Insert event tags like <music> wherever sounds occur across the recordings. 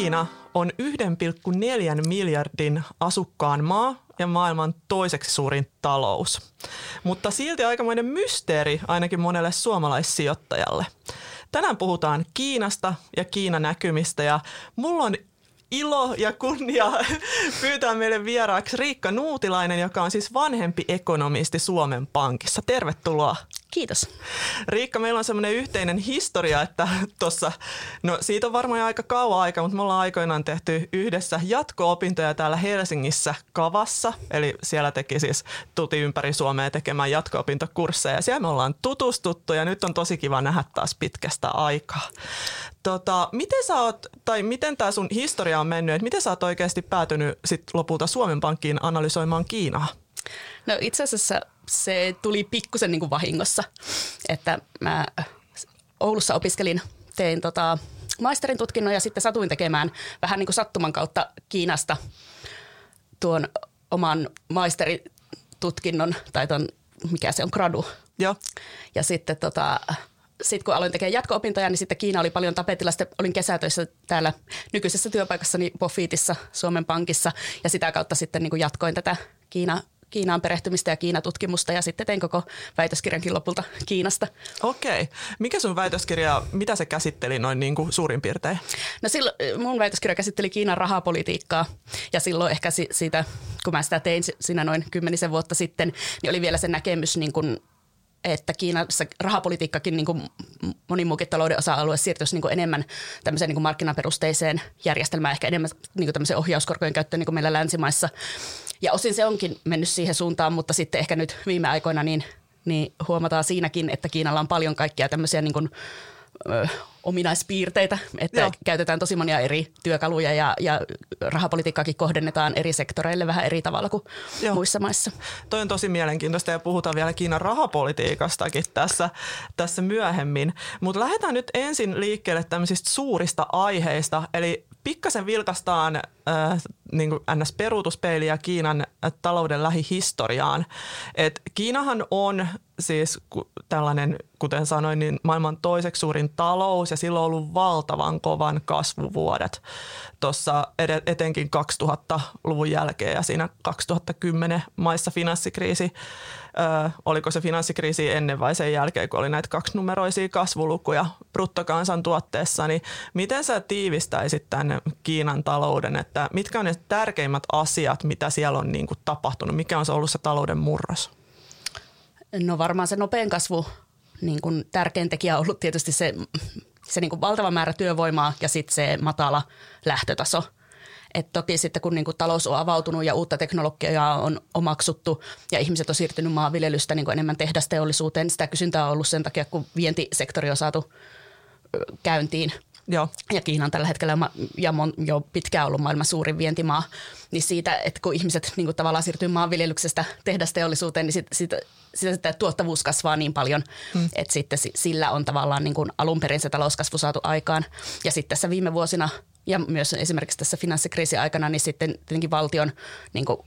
Kiina on 1,4 miljardin asukkaan maa ja maailman toiseksi suurin talous. Mutta silti aikamoinen mysteeri ainakin monelle suomalaissijoittajalle. Tänään puhutaan Kiinasta ja Kiinan näkymistä ja mulla on ilo ja kunnia <laughs> pyytää meille vieraaksi Riikka Nuutilainen, joka on siis vanhempi ekonomisti Suomen Pankissa. Tervetuloa. Kiitos. Riikka, meillä on semmoinen yhteinen historia, että tuossa, no siitä on varmaan aika kauan aika, mutta me ollaan aikoinaan tehty yhdessä jatko-opintoja täällä Helsingissä Kavassa, eli siellä teki siis tuti ympäri Suomea tekemään jatko-opintokursseja ja siellä me ollaan tutustuttu ja nyt on tosi kiva nähdä taas pitkästä aikaa. Tota, miten sä oot, tai miten tämä sun historia on mennyt, että miten sä oot oikeasti päätynyt sit lopulta Suomen Pankkiin analysoimaan Kiinaa? No itse asiassa se tuli pikkusen niin kuin vahingossa, että mä Oulussa opiskelin, tein tota maisterin tutkinnon ja sitten satuin tekemään vähän niin kuin sattuman kautta Kiinasta tuon oman maisteritutkinnon tai tuon, mikä se on, gradu. Joo. Ja sitten tota, sitten kun aloin tekemään jatko-opintoja, niin sitten Kiina oli paljon tapetilla. Sitten olin kesätöissä täällä nykyisessä työpaikassani Bofiitissa Suomen Pankissa ja sitä kautta sitten niin kuin jatkoin tätä Kiina, Kiinaan perehtymistä ja Kiinatutkimusta ja sitten tein koko väitöskirjankin lopulta Kiinasta. Okei. Mikä sun väitöskirja, mitä se käsitteli noin niin kuin suurin piirtein? No silloin mun väitöskirja käsitteli Kiinan rahapolitiikkaa ja silloin ehkä siitä, kun mä sitä tein siinä noin kymmenisen vuotta sitten, niin oli vielä se näkemys niin kuin että Kiinassa rahapolitiikkakin niin kuin moni muukin talouden osa-alue siirtyisi niin kuin enemmän tämmöiseen niin kuin markkinaperusteiseen järjestelmään, ehkä enemmän niin kuin tämmöiseen ohjauskorkojen käyttöön niin kuin meillä länsimaissa. Ja osin se onkin mennyt siihen suuntaan, mutta sitten ehkä nyt viime aikoina niin, niin huomataan siinäkin, että Kiinalla on paljon kaikkia tämmöisiä niin kuin, ö, ominaispiirteitä, että Joo. käytetään tosi monia eri työkaluja ja, ja rahapolitiikkaakin kohdennetaan eri sektoreille vähän eri tavalla kuin Joo. muissa maissa. Toi on tosi mielenkiintoista ja puhutaan vielä Kiinan rahapolitiikastakin tässä, tässä myöhemmin. Mutta lähdetään nyt ensin liikkeelle tämmöisistä suurista aiheista, eli pikkasen vilkastaan äh, niin kuin NS-peruutuspeiliä Kiinan äh, talouden lähihistoriaan. Et Kiinahan on siis tällainen, kuten sanoin, niin maailman toiseksi suurin talous ja silloin on ollut valtavan kovan kasvuvuodet tuossa etenkin 2000-luvun jälkeen ja siinä 2010 maissa finanssikriisi ö, oliko se finanssikriisi ennen vai sen jälkeen, kun oli näitä kaksinumeroisia kasvulukuja bruttokansantuotteessa, niin miten sä tiivistäisit tämän Kiinan talouden, että mitkä on ne tärkeimmät asiat, mitä siellä on niin kuin tapahtunut, mikä on se ollut se talouden murros? No varmaan se nopein kasvu niin kuin tärkein tekijä on ollut tietysti se, se niin kuin valtava määrä työvoimaa ja sitten se matala lähtötaso – et toki sitten kun niinku talous on avautunut ja uutta teknologiaa on omaksuttu ja ihmiset on siirtynyt maanviljelystä niinku enemmän tehdasteollisuuteen, niin sitä kysyntää on ollut sen takia, kun vientisektori on saatu käyntiin. Joo. Ja Kiina on tällä hetkellä ja mon, jo pitkään ollut maailman suurin vientimaa. Niin siitä, että kun ihmiset niin kuin tavallaan siirtyy maanviljelyksestä tehdasteollisuuteen, niin sit, sit, sit, sitä tuottavuus kasvaa niin paljon, hmm. että sitten sillä on tavallaan niin kuin alun perin se talouskasvu saatu aikaan. Ja sitten tässä viime vuosina ja myös esimerkiksi tässä finanssikriisin aikana, niin sitten tietenkin valtion niin kuin,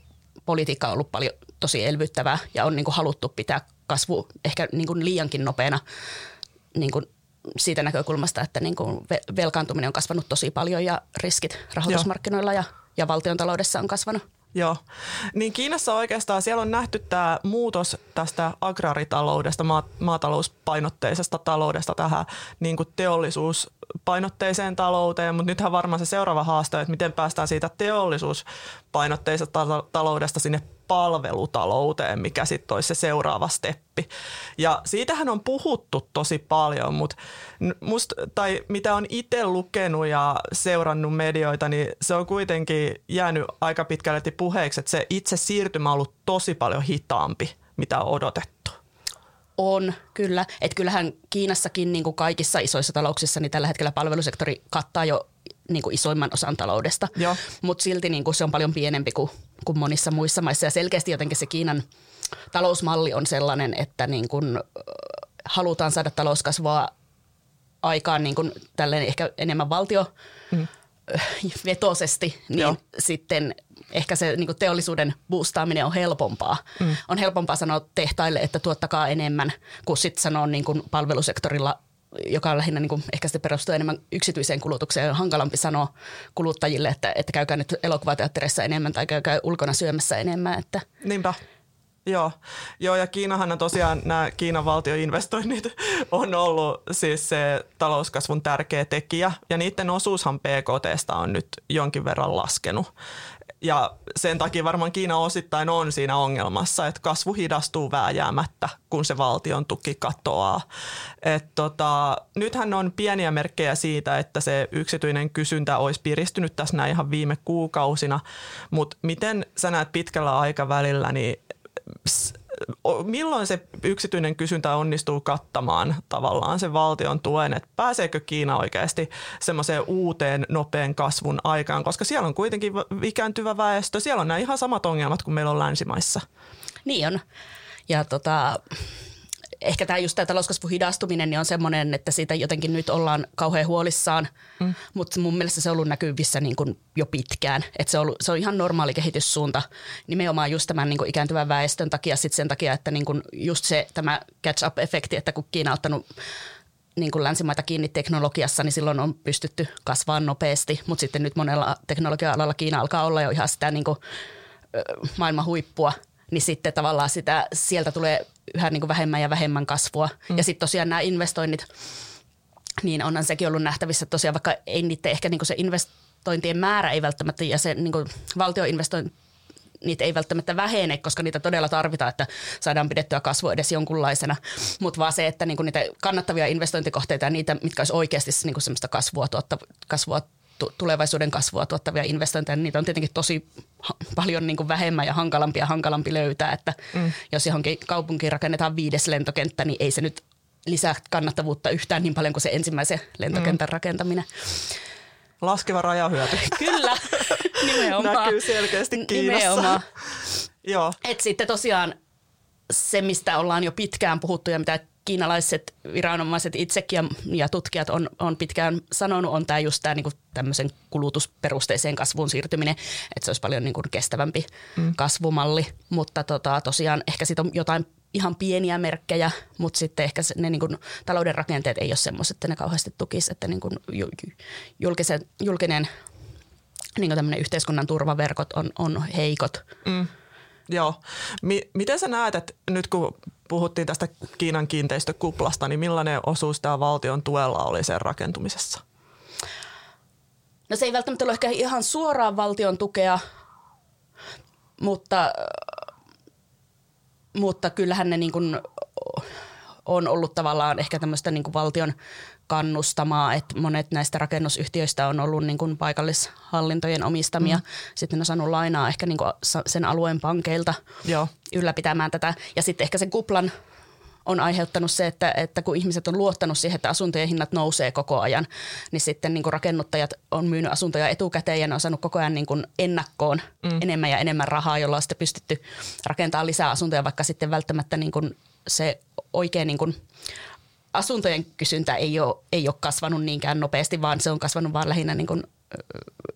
politiikka on ollut paljon tosi elvyttävää ja on niin kuin, haluttu pitää kasvu ehkä niin kuin, liiankin nopeana niin kuin, siitä näkökulmasta, että niin kuin, velkaantuminen on kasvanut tosi paljon ja riskit rahoitusmarkkinoilla ja, ja valtion taloudessa on kasvanut. Joo. Niin Kiinassa oikeastaan siellä on nähty tämä muutos tästä agraaritaloudesta, maatalouspainotteisesta taloudesta tähän niin kuin teollisuuspainotteiseen talouteen, mutta nythän varmaan se seuraava haaste, että miten päästään siitä teollisuuspainotteisesta taloudesta sinne palvelutalouteen, mikä sitten olisi se seuraava steppi. Ja siitähän on puhuttu tosi paljon, mutta must, tai mitä on itse lukenut ja seurannut medioita, niin se on kuitenkin jäänyt aika pitkälle puheeksi, että se itse siirtymä on ollut tosi paljon hitaampi, mitä on odotettu. On, kyllä. Että kyllähän Kiinassakin niin kuin kaikissa isoissa talouksissa niin tällä hetkellä palvelusektori kattaa jo niin kuin isoimman osan taloudesta, mutta silti niin kuin se on paljon pienempi kuin, kuin monissa muissa maissa. Ja selkeästi jotenkin se Kiinan talousmalli on sellainen, että niin kuin, halutaan saada talouskasvua aikaan niin kuin ehkä enemmän valtio mm. vetosesti, niin Joo. sitten ehkä se niin kuin teollisuuden boostaaminen on helpompaa. Mm. On helpompaa sanoa tehtaille, että tuottakaa enemmän, kuin sitten sanoa niin kuin palvelusektorilla joka on lähinnä niin kuin, ehkä sitten perustuu enemmän yksityiseen kulutukseen. On hankalampi sanoa kuluttajille, että, että käykää nyt elokuvateatterissa enemmän tai käykää ulkona syömässä enemmän. Että. Niinpä. Joo. Joo, ja Kiinahan on tosiaan nämä Kiinan valtioinvestoinnit <laughs> on ollut siis se talouskasvun tärkeä tekijä, ja niiden osuushan PKTstä on nyt jonkin verran laskenut. Ja sen takia varmaan Kiina osittain on siinä ongelmassa, että kasvu hidastuu vääjäämättä, kun se valtion tuki katoaa. Et tota, nythän on pieniä merkkejä siitä, että se yksityinen kysyntä olisi piristynyt tässä näin ihan viime kuukausina, mutta miten sä näet pitkällä aikavälillä, niin milloin se yksityinen kysyntä onnistuu kattamaan tavallaan sen valtion tuen, että pääseekö Kiina oikeasti semmoiseen uuteen nopean kasvun aikaan, koska siellä on kuitenkin ikääntyvä väestö, siellä on nämä ihan samat ongelmat kuin meillä on länsimaissa. Niin on. Ja tota, ehkä tämä just tämä talouskasvun hidastuminen niin on semmoinen, että siitä jotenkin nyt ollaan kauhean huolissaan, mm. mutta mun mielestä se on ollut näkyvissä niin kuin jo pitkään. Että se, on ollut, se on ihan normaali kehityssuunta nimenomaan just tämän niin kuin ikääntyvän väestön takia, sitten sen takia, että niin kuin just se tämä catch-up-efekti, että kun Kiina on ottanut niin kuin länsimaita kiinni teknologiassa, niin silloin on pystytty kasvamaan nopeasti, mutta sitten nyt monella teknologia-alalla Kiina alkaa olla jo ihan sitä niin kuin, maailman huippua, niin sitten tavallaan sitä, sieltä tulee yhä niin kuin vähemmän ja vähemmän kasvua. Mm. Ja sitten tosiaan nämä investoinnit, niin onhan sekin ollut nähtävissä tosiaan, vaikka ei niiden ehkä niin kuin se investointien määrä ei välttämättä ja se niin kuin valtioinvestointi niitä ei välttämättä vähene, koska niitä todella tarvitaan, että saadaan pidettyä kasvua edes jonkunlaisena. Mutta vaan se, että niinku niitä kannattavia investointikohteita ja niitä, mitkä olisi oikeasti niinku semmoista kasvua, tuotta, kasvua tulevaisuuden kasvua tuottavia investointeja, niin niitä on tietenkin tosi paljon niin kuin vähemmän ja hankalampi ja hankalampi löytää, että mm. jos johonkin kaupunkiin rakennetaan viides lentokenttä, niin ei se nyt lisää kannattavuutta yhtään niin paljon kuin se ensimmäisen lentokentän mm. rakentaminen. Laskeva rajahyöty. <laughs> Kyllä, <laughs> nimenomaan. Näkyy selkeästi Kiinassa. Nimenomaan. <laughs> Joo. Et sitten tosiaan se, mistä ollaan jo pitkään puhuttu ja mitä kiinalaiset viranomaiset itsekin ja, ja tutkijat on, on pitkään sanonut, on tämä just tämä niinku tämmöisen kulutusperusteiseen kasvuun siirtyminen, että se olisi paljon niinku kestävämpi mm. kasvumalli, mutta tota, tosiaan ehkä siitä on jotain ihan pieniä merkkejä, mutta sitten ehkä ne niin kuin, talouden rakenteet ei ole semmoiset, että ne kauheasti tukisi, että niin kuin, julkisen, julkinen niin kuin yhteiskunnan turvaverkot on, on heikot. Mm. Joo. Mi- miten sä näet, että nyt kun puhuttiin tästä Kiinan kiinteistökuplasta, niin millainen osuus tämä valtion tuella oli sen rakentumisessa? No se ei välttämättä ole ehkä ihan suoraan valtion tukea, mutta, mutta kyllähän ne niin kuin on ollut tavallaan ehkä tämmöistä niin kuin valtion kannustamaa, että monet näistä rakennusyhtiöistä on ollut niin kuin paikallishallintojen omistamia. Mm. Sitten ne on saanut lainaa ehkä niin kuin sen alueen pankeilta Joo. ylläpitämään tätä. Ja sitten ehkä sen kuplan on aiheuttanut se, että, että kun ihmiset on luottanut siihen, että asuntojen hinnat nousee koko ajan, niin sitten niin kuin rakennuttajat on myynyt asuntoja etukäteen ja ne on saanut koko ajan niin kuin ennakkoon mm. enemmän ja enemmän rahaa, jolla on sitten pystytty rakentamaan lisää asuntoja, vaikka sitten välttämättä niin kuin se oikein niin kuin asuntojen kysyntä ei ole, ei ole kasvanut niinkään nopeasti, vaan se on kasvanut vaan lähinnä niin kuin,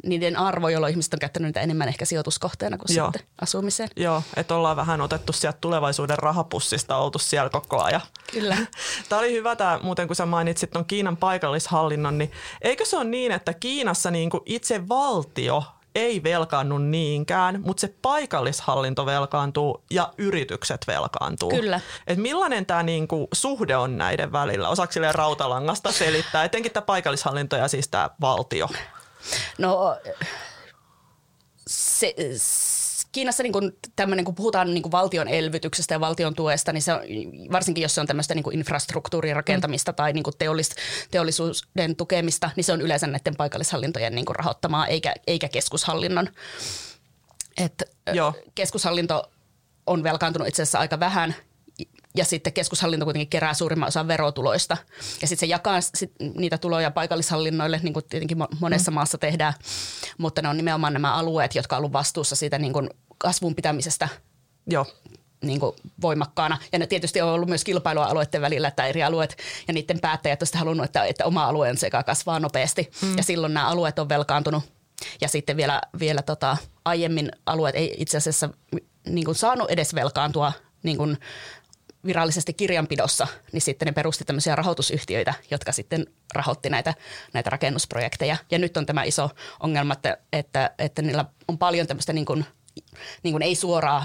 niiden arvo, jolloin ihmiset on käyttänyt niitä enemmän ehkä sijoituskohteena kuin Joo. sitten asumiseen. Joo, että ollaan vähän otettu sieltä tulevaisuuden rahapussista, oltu siellä koko ajan. Kyllä. <laughs> Tämä oli hyvä tämä, muuten kun sä mainitsit on Kiinan paikallishallinnon, niin eikö se ole niin, että Kiinassa niin kuin itse valtio ei velkaannu niinkään, mutta se paikallishallinto velkaantuu ja yritykset velkaantuu. Kyllä. Et millainen tämä niinku suhde on näiden välillä? Osaako sille rautalangasta selittää, etenkin tämä paikallishallinto ja siis tämä valtio? No se, Kiinassa niin kun tämmöinen, kun puhutaan niin kun valtion elvytyksestä ja valtion tuesta, niin se on, varsinkin jos se on tämmöistä niin infrastruktuurin rakentamista mm. tai niin teollis, teollisuuden tukemista, niin se on yleensä näiden paikallishallintojen niin rahoittamaa eikä, eikä keskushallinnon. Et Joo. Keskushallinto on velkaantunut itse asiassa aika vähän ja sitten keskushallinto kuitenkin kerää suurimman osan verotuloista. Ja sitten se jakaa sit niitä tuloja paikallishallinnoille, niin kuin tietenkin monessa mm. maassa tehdään, mutta ne on nimenomaan nämä alueet, jotka on ollut vastuussa siitä niin kuin kasvun pitämisestä Joo. Niin kuin voimakkaana. Ja ne tietysti on ollut myös kilpailua alueiden välillä, että eri alueet ja niiden päättäjät ovat halunnut, että, että oma alueen sekä kasvaa nopeasti. Mm. Ja silloin nämä alueet on velkaantunut. Ja sitten vielä, vielä tota, aiemmin alueet ei itse asiassa niin kuin saanut edes velkaantua niin kuin virallisesti kirjanpidossa, niin sitten ne perusti tämmöisiä rahoitusyhtiöitä, jotka sitten rahoitti näitä, näitä rakennusprojekteja. Ja nyt on tämä iso ongelma, että, että, että niillä on paljon tämmöistä niin kuin, niin kuin ei suoraa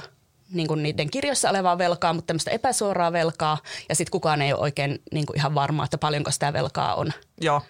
niin kuin niiden kirjoissa olevaa velkaa, mutta tämmöistä epäsuoraa velkaa. Ja sitten kukaan ei ole oikein niin kuin ihan varma, että paljonko sitä velkaa on. Joo,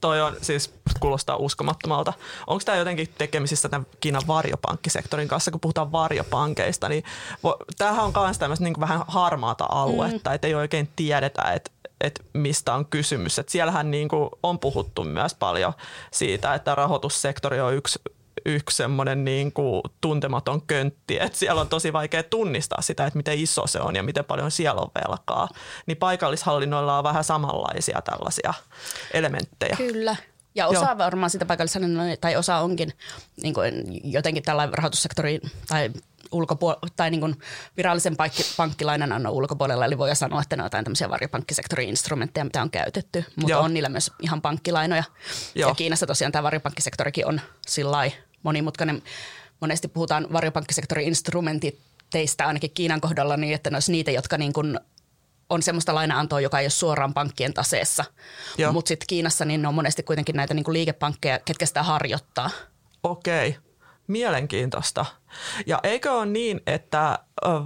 toi on siis kuulostaa uskomattomalta. Onko tämä jotenkin tekemisissä tämän Kiinan varjopankkisektorin kanssa, kun puhutaan varjopankeista, niin vo, tämähän on myös tämmöistä niin vähän harmaata aluetta, mm. että ei oikein tiedetä, että että mistä on kysymys. Et siellähän niin kuin on puhuttu myös paljon siitä, että rahoitussektori on yksi yksi semmoinen niin kuin tuntematon köntti, että siellä on tosi vaikea tunnistaa sitä, että miten iso se on ja miten paljon siellä on velkaa. Niin paikallishallinnoilla on vähän samanlaisia tällaisia elementtejä. Kyllä. Ja osa Joo. varmaan sitä paikallishallinnon, tai osa onkin niin kuin jotenkin tällainen rahoitussektori tai ulkopuol- tai niin kuin virallisen pankki- pankkilainan annon ulkopuolella, eli voi sanoa, että ne on jotain tämmöisiä varjopankkisektorin instrumentteja, mitä on käytetty, mutta Joo. on niillä myös ihan pankkilainoja. Joo. Ja Kiinassa tosiaan tämä varjopankkisektorikin on sillä monimutkainen. Monesti puhutaan varjopankkisektorin instrumentiteista ainakin Kiinan kohdalla niin, että ne olisi niitä, jotka niin kuin on semmoista lainaantoa, joka ei ole suoraan pankkien taseessa. Mutta sitten Kiinassa niin ne on monesti kuitenkin näitä niin kuin liikepankkeja, ketkä sitä harjoittaa. Okei. Mielenkiintoista. Ja eikö ole niin, että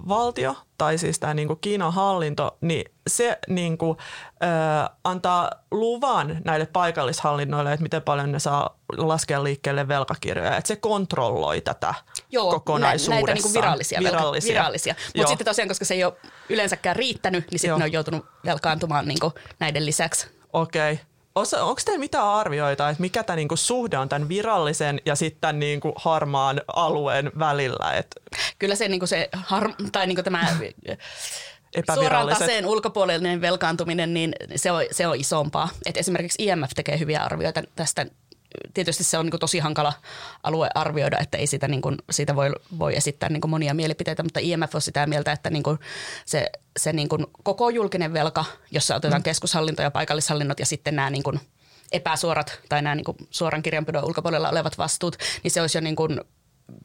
valtio tai siis tämä niin Kiinan hallinto, niin se niin kuin, ö, antaa luvan näille paikallishallinnoille, että miten paljon ne saa laskea liikkeelle velkakirjoja. Että se kontrolloi tätä Joo, kokonaisuudessaan. näitä niin kuin virallisia. virallisia. virallisia. Mutta sitten tosiaan, koska se ei ole yleensäkään riittänyt, niin sitten ne on joutunut velkaantumaan niin kuin näiden lisäksi. Okei. Okay. Osa, onko teillä mitään arvioita, että mikä tämä niinku suhde on tämän virallisen ja sitten niinku harmaan alueen välillä? Et... Kyllä se, niinku se har, tai niinku tämä suoraan taseen ulkopuolellinen velkaantuminen, niin se on, se on isompaa. Et esimerkiksi IMF tekee hyviä arvioita tästä tietysti se on niin tosi hankala alue arvioida, että ei sitä, niin kuin, siitä voi, voi esittää niin monia mielipiteitä, mutta IMF on sitä mieltä, että niin se, se niin koko julkinen velka, jossa otetaan mm. keskushallinto ja paikallishallinnot ja sitten nämä niin epäsuorat tai nämä niin suoran kirjanpidon ulkopuolella olevat vastuut, niin se olisi jo niin kuin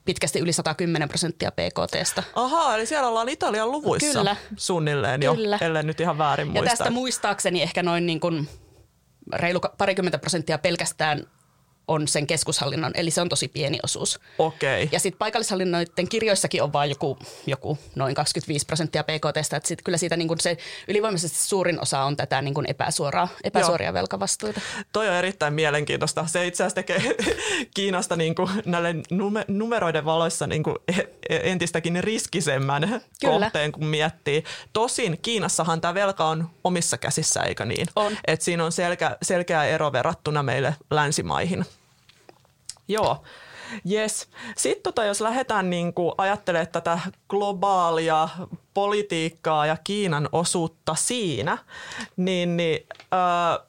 pitkästi yli 110 prosenttia PKTstä. Ahaa, eli siellä ollaan Italian luvuissa Kyllä. suunnilleen jo, Kyllä. ellei nyt ihan väärin muista. Ja tästä muistaakseni ehkä noin niin kuin reilu parikymmentä prosenttia pelkästään on sen keskushallinnon, eli se on tosi pieni osuus. Okei. Okay. Ja sitten paikallishallinnoiden kirjoissakin on vain joku, joku noin 25 prosenttia PKTstä, että sit kyllä siitä niin kun se ylivoimaisesti suurin osa on tätä niin kun epäsuoraa, epäsuoria Joo. velkavastuita. Toi on erittäin mielenkiintoista. Se itse asiassa tekee <laughs> Kiinasta niin kuin näille numeroiden valoissa niin kuin e-, e-, entistäkin riskisemmän kyllä. kohteen, kun miettii. Tosin Kiinassahan tämä velka on omissa käsissä, eikö niin? On. Et siinä on selkeä, selkeä ero verrattuna meille länsimaihin. Joo. Yes. Sitten tota, jos lähdetään niin ajattelemaan tätä globaalia politiikkaa ja Kiinan osuutta siinä, niin, niin äh,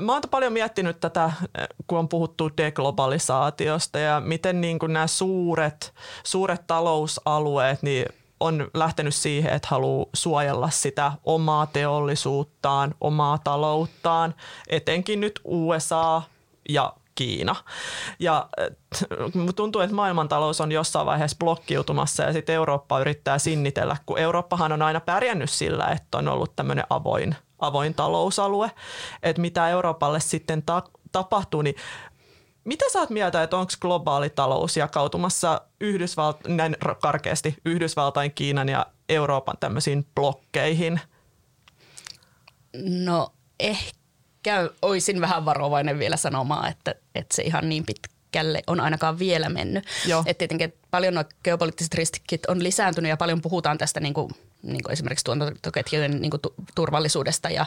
mä oon paljon miettinyt tätä, kun on puhuttu deglobalisaatiosta ja miten niin kuin nämä suuret, suuret talousalueet niin on lähtenyt siihen, että haluaa suojella sitä omaa teollisuuttaan, omaa talouttaan, etenkin nyt USA ja Kiina. Ja tuntuu, että maailmantalous on jossain vaiheessa blokkiutumassa ja sitten Eurooppa yrittää sinnitellä, kun Eurooppahan on aina pärjännyt sillä, että on ollut tämmöinen avoin, avoin talousalue. Että mitä Euroopalle sitten ta- tapahtuu, niin mitä sä oot mieltä, että onko globaali talous jakautumassa Yhdysvalt- näin karkeasti Yhdysvaltain, Kiinan ja Euroopan tämmöisiin blokkeihin? No ehkä käy, olisin vähän varovainen vielä sanomaan, että, että se ihan niin pitkälle on ainakaan vielä mennyt. Että tietenkin että paljon nuo geopoliittiset riskit on lisääntynyt ja paljon puhutaan tästä niin kuin, niin kuin esimerkiksi tuotantoketjujen niin kuin turvallisuudesta ja,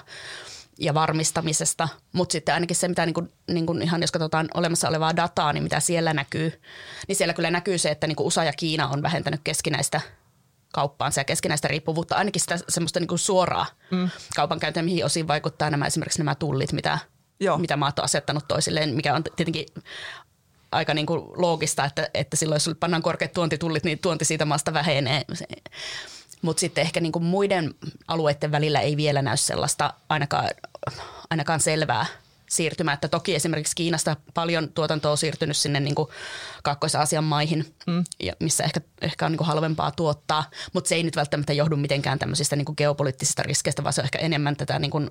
ja varmistamisesta, mutta sitten ainakin se, mitä niin kuin, niin kuin ihan jos katsotaan olemassa olevaa dataa, niin mitä siellä näkyy, niin siellä kyllä näkyy se, että niin kuin USA ja Kiina on vähentänyt keskinäistä kauppaansa ja keskinäistä riippuvuutta, ainakin sitä semmoista niin kuin suoraa mm. kaupankäyntiä, mihin osin vaikuttaa nämä esimerkiksi nämä tullit, mitä, Joo. mitä maat on asettanut toisilleen, mikä on tietenkin aika niin kuin loogista, että, että silloin jos pannaan korkeat tuontitullit, niin tuonti siitä maasta vähenee. Mutta sitten ehkä niin kuin muiden alueiden välillä ei vielä näy sellaista ainakaan, ainakaan selvää siirtymä. Että toki esimerkiksi Kiinasta paljon tuotantoa on siirtynyt sinne niin kuin Kaakkois-Aasian maihin, mm. ja missä ehkä, ehkä on niin kuin halvempaa tuottaa, mutta se ei nyt välttämättä johdu mitenkään tämmöisistä niin kuin geopoliittisista riskeistä, vaan se on ehkä enemmän tätä niin kuin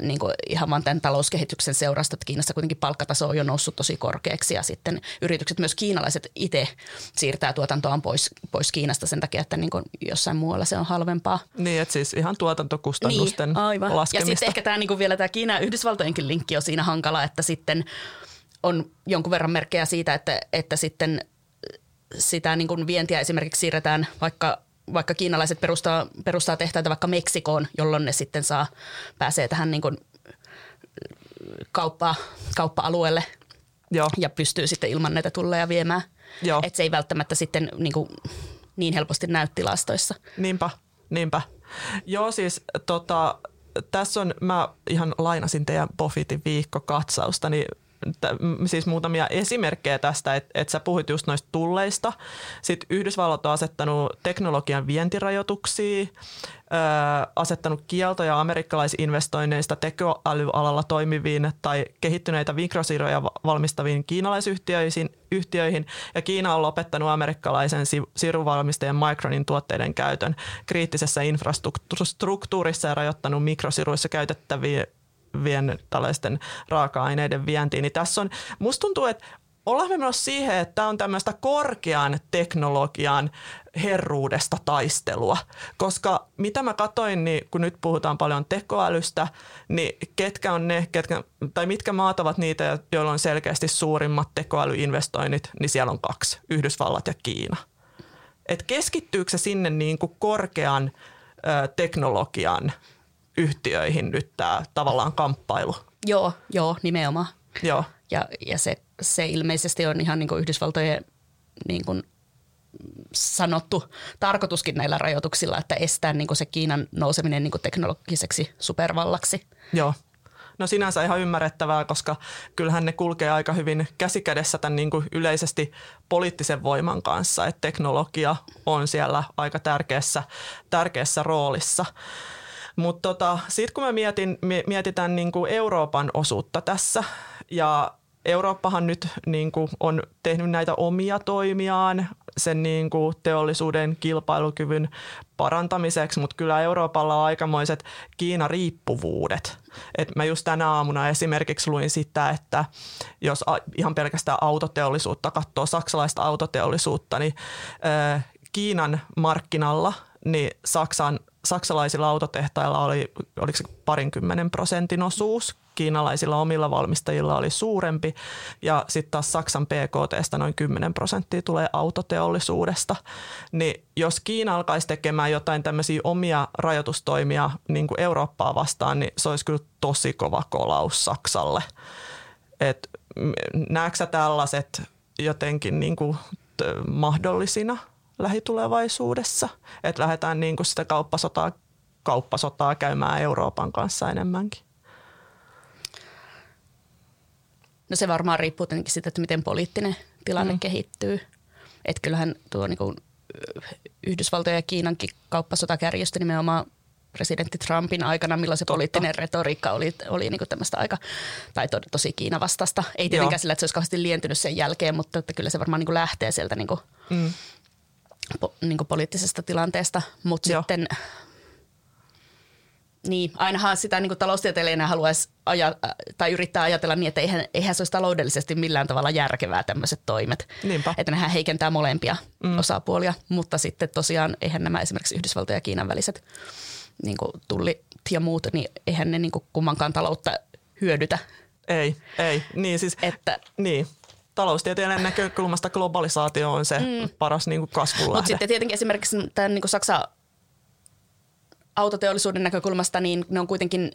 niin kuin ihan vaan tämän talouskehityksen seurasta, että Kiinassa kuitenkin palkkataso on jo noussut tosi korkeaksi ja sitten yritykset, myös kiinalaiset itse siirtää tuotantoaan pois, pois Kiinasta sen takia, että niin kuin jossain muualla se on halvempaa. Niin, että siis ihan tuotantokustannusten niin, aivan. laskemista. Ja sitten ehkä tämä niin kuin vielä tämä Kiina Yhdysvaltojenkin linkki on siinä hankala, että sitten on jonkun verran merkkejä siitä, että, että sitten sitä niin kuin vientiä esimerkiksi siirretään vaikka vaikka kiinalaiset perustaa, perustaa tehtaita vaikka Meksikoon, jolloin ne sitten saa, pääsee tähän niin kuin kauppa, kauppa-alueelle Joo. ja pystyy sitten ilman näitä tulleja viemään. Että se ei välttämättä sitten niin, kuin, niin helposti näy tilastoissa. Niinpä, niinpä. Joo siis tota, tässä on, mä ihan lainasin teidän Bofitin viikkokatsausta, niin siis muutamia esimerkkejä tästä, että et sä puhuit just noista tulleista. Sitten Yhdysvallat on asettanut teknologian vientirajoituksia, asettanut kieltoja amerikkalaisinvestoinneista tekoälyalalla toimiviin tai kehittyneitä mikrosiruja valmistaviin kiinalaisyhtiöihin, yhtiöihin, ja Kiina on lopettanut amerikkalaisen siruvalmistajan Micronin tuotteiden käytön kriittisessä infrastruktuurissa ja rajoittanut mikrosiruissa käytettäviä vien tällaisten raaka-aineiden vientiin. Niin tässä on, musta tuntuu, että ollaan me menossa siihen, että tämä on tämmöistä korkean teknologian herruudesta taistelua. Koska mitä mä katoin, niin kun nyt puhutaan paljon tekoälystä, niin ketkä on ne, ketkä, tai mitkä maat ovat niitä, joilla on selkeästi suurimmat tekoälyinvestoinnit, niin siellä on kaksi, Yhdysvallat ja Kiina. Et keskittyykö se sinne niin kuin korkean ö, teknologian yhtiöihin nyt tämä tavallaan kamppailu. Joo, joo, nimenomaan. Joo. Ja, ja se, se ilmeisesti on ihan niin kuin Yhdysvaltojen niin kuin sanottu tarkoituskin näillä rajoituksilla, että estää niin kuin se Kiinan nouseminen niin kuin teknologiseksi supervallaksi. Joo. No sinänsä ihan ymmärrettävää, koska kyllähän ne kulkee aika hyvin käsikädessä tämän niin kuin yleisesti poliittisen voiman kanssa, että teknologia on siellä aika tärkeässä, tärkeässä roolissa. Mutta tota, sitten kun me mietin, mietitään niin kuin Euroopan osuutta tässä ja Eurooppahan nyt niin kuin on tehnyt näitä omia toimiaan sen niin kuin teollisuuden kilpailukyvyn parantamiseksi, mutta kyllä Euroopalla on aikamoiset Kiina-riippuvuudet. Et mä just tänä aamuna esimerkiksi luin sitä, että jos ihan pelkästään autoteollisuutta katsoo, saksalaista autoteollisuutta, niin Kiinan markkinalla niin Saksan saksalaisilla autotehtailla oli, oliko se parinkymmenen prosentin osuus, kiinalaisilla omilla valmistajilla oli suurempi ja sitten taas Saksan PKTstä noin 10 prosenttia tulee autoteollisuudesta. Niin jos Kiina alkaisi tekemään jotain tämmöisiä omia rajoitustoimia niin kuin Eurooppaa vastaan, niin se olisi kyllä tosi kova kolaus Saksalle. Et näetkö tällaiset jotenkin niin kuin mahdollisina – lähitulevaisuudessa. Että lähdetään niin kuin sitä kauppasotaa, kauppasotaa käymään Euroopan kanssa enemmänkin. No se varmaan riippuu tietenkin siitä, että miten poliittinen tilanne mm. kehittyy. Että kyllähän tuo niin kuin Yhdysvaltojen ja Kiinankin kauppasota kärjestyi nimenomaan presidentti Trumpin aikana, milloin se Totta. poliittinen retoriikka oli, oli niin tämmöistä aika, tai to, tosi Kiina vastasta. Ei tietenkään Joo. sillä, että se olisi kauheasti lientynyt sen jälkeen, mutta että kyllä se varmaan niin lähtee sieltä niin mm po, niin poliittisesta tilanteesta, mutta sitten niin, ainahan sitä niin taloustieteilijänä haluaisi aja, tai yrittää ajatella niin, että eihän, eihän se olisi taloudellisesti millään tavalla järkevää tämmöiset toimet. Niinpä. Että nehän heikentää molempia mm. osapuolia, mutta sitten tosiaan eihän nämä esimerkiksi Yhdysvaltojen ja Kiinan väliset niin tullit ja muut, niin eihän ne niin kummankaan taloutta hyödytä. Ei, ei. Niin siis, että, niin taloustieteen näkökulmasta globalisaatio on se mm. paras niin kasvun Mutta sitten tietenkin esimerkiksi tämän niin Saksa autoteollisuuden näkökulmasta, niin ne on kuitenkin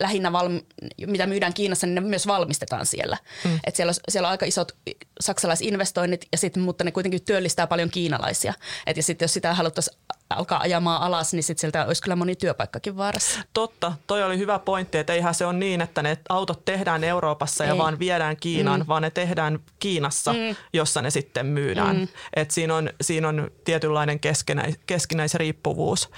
lähinnä, valmi- mitä myydään Kiinassa, niin ne myös valmistetaan siellä. Mm. Et siellä, on, siellä on aika isot saksalaisinvestoinnit, ja sit, mutta ne kuitenkin työllistää paljon kiinalaisia. Et ja sitten jos sitä haluttaisiin alkaa ajamaan alas, niin sitten sieltä olisi kyllä moni työpaikkakin vaarassa. Totta, toi oli hyvä pointti, että eihän se ole niin, että ne autot tehdään Euroopassa Ei. ja vaan viedään Kiinaan, mm. vaan ne tehdään Kiinassa, mm. jossa ne sitten myydään. Mm. Et siinä, on, siinä on tietynlainen keskinäis, keskinäisriippuvuus.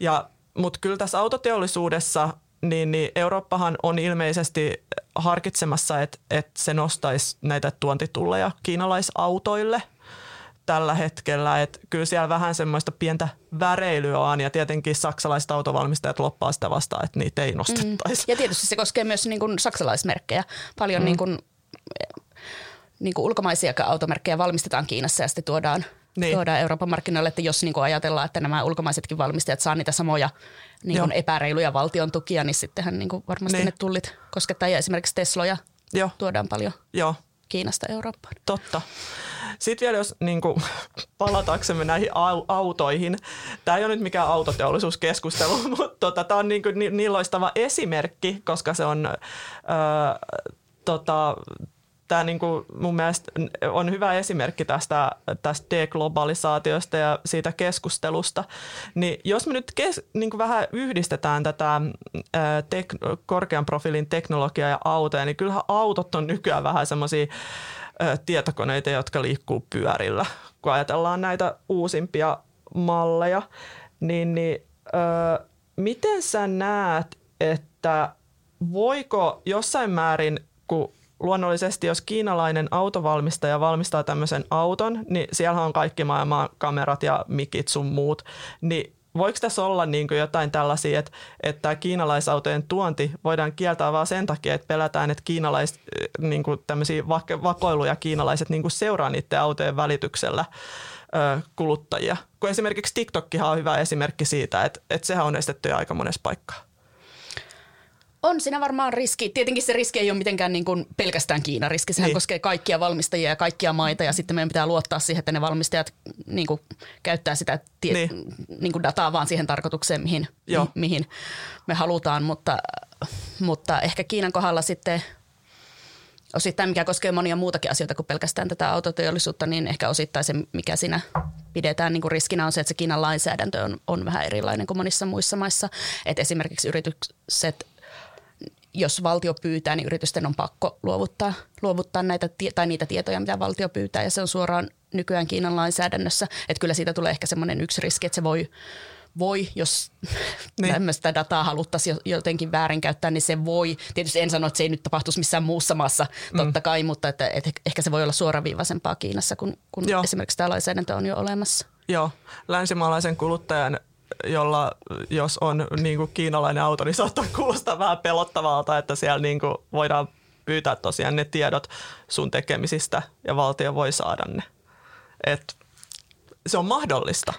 Ja, mutta kyllä tässä autoteollisuudessa niin, niin Eurooppahan on ilmeisesti harkitsemassa, että, että se nostaisi näitä tuontitulleja kiinalaisautoille tällä hetkellä. Että kyllä siellä vähän semmoista pientä väreilyä on ja tietenkin saksalaiset autovalmistajat loppaa sitä vastaan, että niitä ei nostettaisi. Mm. Ja tietysti se koskee myös niin kuin saksalaismerkkejä. Paljon mm. niin kuin, niin kuin ulkomaisia automerkkejä valmistetaan Kiinassa ja sitten tuodaan – niin. tuodaan Euroopan markkinoille, että jos niin kuin ajatellaan, että nämä ulkomaisetkin valmistajat saa niitä samoja niin kuin epäreiluja valtion tukia, niin sittenhän niin kuin varmasti niin. ne tullit koskettaa. Ja esimerkiksi Tesloja Joo. tuodaan paljon Joo. Kiinasta Eurooppaan. Totta. Sitten vielä jos niin kuin, palataksemme näihin autoihin, tämä ei ole nyt mikään autoteollisuuskeskustelu, <laughs> mutta tota, tämä on niin, kuin, niin, niin loistava esimerkki, koska se on... Öö, tota, tämä niin kuin mun mielestä on hyvä esimerkki tästä, tästä deglobalisaatiosta ja siitä keskustelusta. Niin jos me nyt kes, niin kuin vähän yhdistetään tätä tek, korkean profiilin teknologiaa ja autoja, niin kyllähän autot on nykyään vähän semmoisia tietokoneita, jotka liikkuu pyörillä. Kun ajatellaan näitä uusimpia malleja, niin, niin ö, miten sä näet, että voiko jossain määrin, kun luonnollisesti, jos kiinalainen autovalmistaja valmistaa tämmöisen auton, niin siellä on kaikki maailman kamerat ja mikit sun muut, niin voiko tässä olla niin kuin jotain tällaisia, että, että kiinalaisautojen tuonti voidaan kieltää vain sen takia, että pelätään, että kiinalais, niin kuin tämmöisiä vakoiluja kiinalaiset niin kuin seuraa niiden autojen välityksellä ö, kuluttajia. Kun esimerkiksi TikTokkihan on hyvä esimerkki siitä, että, että sehän on estetty aika monessa paikkaa. On siinä varmaan riski. Tietenkin se riski ei ole mitenkään niin kuin pelkästään Kiinan riski. Sehän niin. koskee kaikkia valmistajia ja kaikkia maita ja sitten meidän pitää luottaa siihen, että ne valmistajat niin kuin, käyttää sitä tie- niin. Niin kuin dataa vaan siihen tarkoitukseen, mihin, mi- mihin me halutaan. Mutta, mutta ehkä Kiinan kohdalla sitten osittain, mikä koskee monia muutakin asioita kuin pelkästään tätä autoteollisuutta, niin ehkä osittain se, mikä siinä pidetään niin kuin riskinä on se, että se Kiinan lainsäädäntö on, on vähän erilainen kuin monissa muissa maissa. Et esimerkiksi yritykset jos valtio pyytää, niin yritysten on pakko luovuttaa, luovuttaa näitä, tai niitä tietoja, mitä valtio pyytää, ja se on suoraan nykyään Kiinan lainsäädännössä. Että kyllä siitä tulee ehkä semmoinen yksi riski, että se voi, voi jos niin. tämmöistä dataa haluttaisiin jotenkin väärinkäyttää, niin se voi, tietysti en sano, että se ei nyt tapahtuisi missään muussa maassa, mm. totta kai, mutta että, että ehkä se voi olla suoraviivaisempaa Kiinassa, kun, kun esimerkiksi tämä lainsäädäntö on jo olemassa. Joo, länsimaalaisen kuluttajan jolla jos on niin kuin kiinalainen auto, niin saattaa kuulostaa vähän pelottavalta, että siellä niin kuin voidaan pyytää tosiaan ne tiedot sun tekemisistä ja valtio voi saada ne. Et se on mahdollista.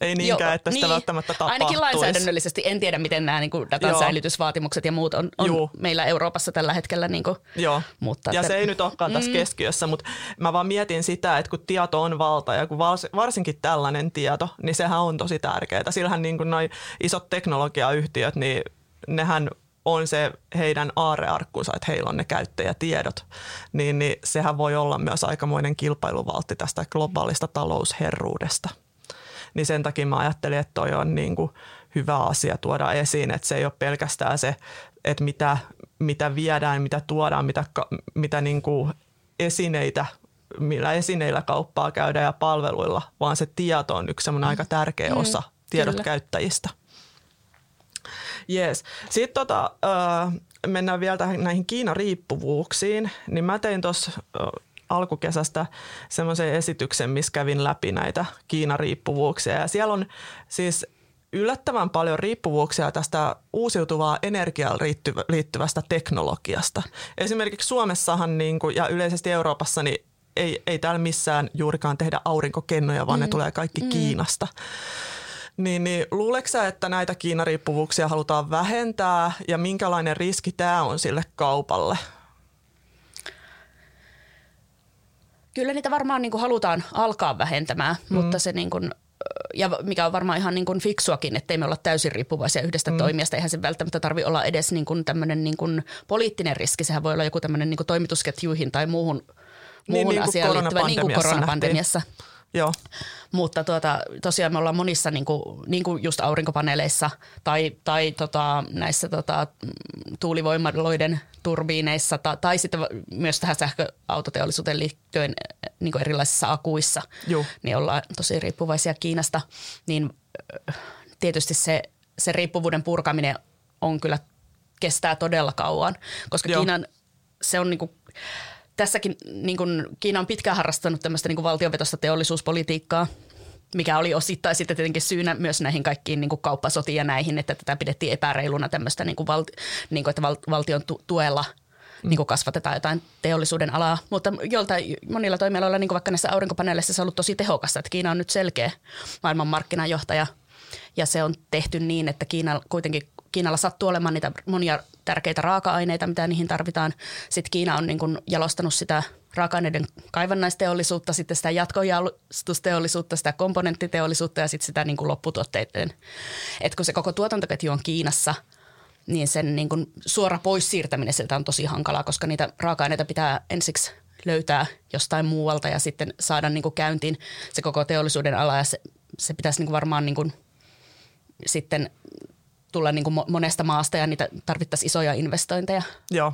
Ei niinkään, Joo, että sitä niin. välttämättä tapahtuisi. Ainakin lainsäädännöllisesti en tiedä, miten nämä niin kuin datan Joo. säilytysvaatimukset ja muut on, on meillä Euroopassa tällä hetkellä. Niin kuin, Joo, mutta ja että, se ei nyt olekaan tässä mm. keskiössä, mutta mä vaan mietin sitä, että kun tieto on valta ja kun varsinkin tällainen tieto, niin sehän on tosi tärkeää. Sillähän niin kuin noi isot teknologiayhtiöt, niin nehän on se heidän aarearkkunsa, että heillä on ne käyttäjätiedot, niin, niin sehän voi olla myös aikamoinen kilpailuvaltti tästä globaalista talousherruudesta niin sen takia mä ajattelin, että toi on niin kuin hyvä asia tuoda esiin, että se ei ole pelkästään se, että mitä, mitä viedään, mitä tuodaan, mitä, mitä niin kuin esineitä millä esineillä kauppaa käydään ja palveluilla, vaan se tieto on yksi semmoinen mm. aika tärkeä mm, osa tiedot kyllä. käyttäjistä. Yes. Sitten tota, äh, mennään vielä näihin Kiina-riippuvuuksiin. Niin mä tein tuossa alkukesästä semmoisen esityksen, missä kävin läpi näitä Kiina-riippuvuuksia. Ja siellä on siis yllättävän paljon riippuvuuksia tästä uusiutuvaa energiaan liittyvästä teknologiasta. Esimerkiksi Suomessahan niin kuin, ja yleisesti Euroopassa niin ei, ei täällä missään juurikaan tehdä aurinkokennoja, vaan mm. ne tulee kaikki mm. Kiinasta. Niin, niin luuleeko sä, että näitä Kiinariippuvuuksia halutaan vähentää ja minkälainen riski tämä on sille kaupalle? Kyllä niitä varmaan niin kuin halutaan alkaa vähentämään, mm. mutta se niin kuin, ja mikä on varmaan ihan niin kuin fiksuakin, ettei me olla täysin riippuvaisia yhdestä mm. toimijasta. Eihän se välttämättä tarvi olla edes niin kuin tämmöinen niin kuin poliittinen riski. Sehän voi olla joku tämmöinen niin kuin toimitusketjuihin tai muuhun, niin, muuhun niin, asiaan niin liittyvä, niin kuin koronapandemiassa. Nähtiin. Joo. Mutta tuota, tosiaan me ollaan monissa niin kuin, niin kuin just aurinkopaneeleissa tai, tai tota, näissä tota, tuulivoimaloiden turbiineissa ta, tai sitten myös tähän sähköautoteollisuuteen liittyen niin kuin erilaisissa akuissa, Joo. niin ollaan tosi riippuvaisia Kiinasta. Niin tietysti se se riippuvuuden purkaminen on kyllä kestää todella kauan, koska Joo. Kiinan se on niin kuin, tässäkin niin kuin, Kiina on pitkään harrastanut tämmöistä niin kuin valtionvetosta teollisuuspolitiikkaa, mikä oli osittain sitten tietenkin syynä myös näihin kaikkiin niin kuin kauppasotiin ja näihin, että tätä pidettiin epäreiluna tämmöistä, niin kuin valti, niin kuin, että val, valtion tu, tuella niin kuin kasvatetaan jotain teollisuuden alaa, mutta joltain monilla toimialoilla, niin kuin vaikka näissä aurinkopaneeleissa se on ollut tosi tehokasta, että Kiina on nyt selkeä maailman markkinajohtaja ja se on tehty niin, että Kiina kuitenkin Kiinalla sattuu olemaan niitä monia tärkeitä raaka-aineita, mitä niihin tarvitaan. Sitten Kiina on niin kuin jalostanut sitä raaka-aineiden kaivannaisteollisuutta, sitten sitä jatkojalostusteollisuutta, sitä komponenttiteollisuutta ja sitten sitä niin kuin lopputuotteiden. Et kun se koko tuotantoketju on Kiinassa, niin sen niin kuin suora pois siirtäminen sieltä on tosi hankalaa, koska niitä raaka-aineita pitää ensiksi löytää jostain muualta ja sitten saada niin kuin käyntiin se koko teollisuuden ala ja se, se pitäisi niin kuin varmaan niin kuin sitten tulla niin kuin monesta maasta ja niitä tarvittaisiin isoja investointeja. Joo.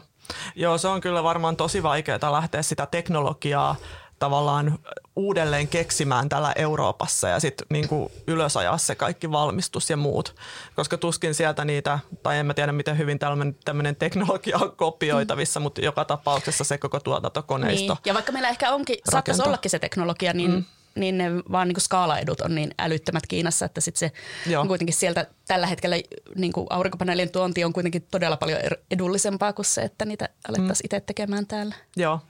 Joo, se on kyllä varmaan tosi vaikeaa lähteä sitä teknologiaa tavallaan uudelleen keksimään täällä Euroopassa ja sitten niin ylösajaa se kaikki valmistus ja muut. Koska tuskin sieltä niitä, tai en mä tiedä miten hyvin tämmöinen teknologia on kopioitavissa, mm. mutta joka tapauksessa se koko tuotantokoneisto. Niin. Ja vaikka meillä ehkä onkin, saattaisi ollakin se teknologia, niin mm niin ne vaan niin kuin skaalaedut on niin älyttömät Kiinassa, että sit se Joo. kuitenkin sieltä tällä hetkellä niin kuin aurinkopaneelien tuonti on kuitenkin todella paljon er-, edullisempaa kuin se, että niitä alettaisiin mm. itse tekemään täällä. Joo,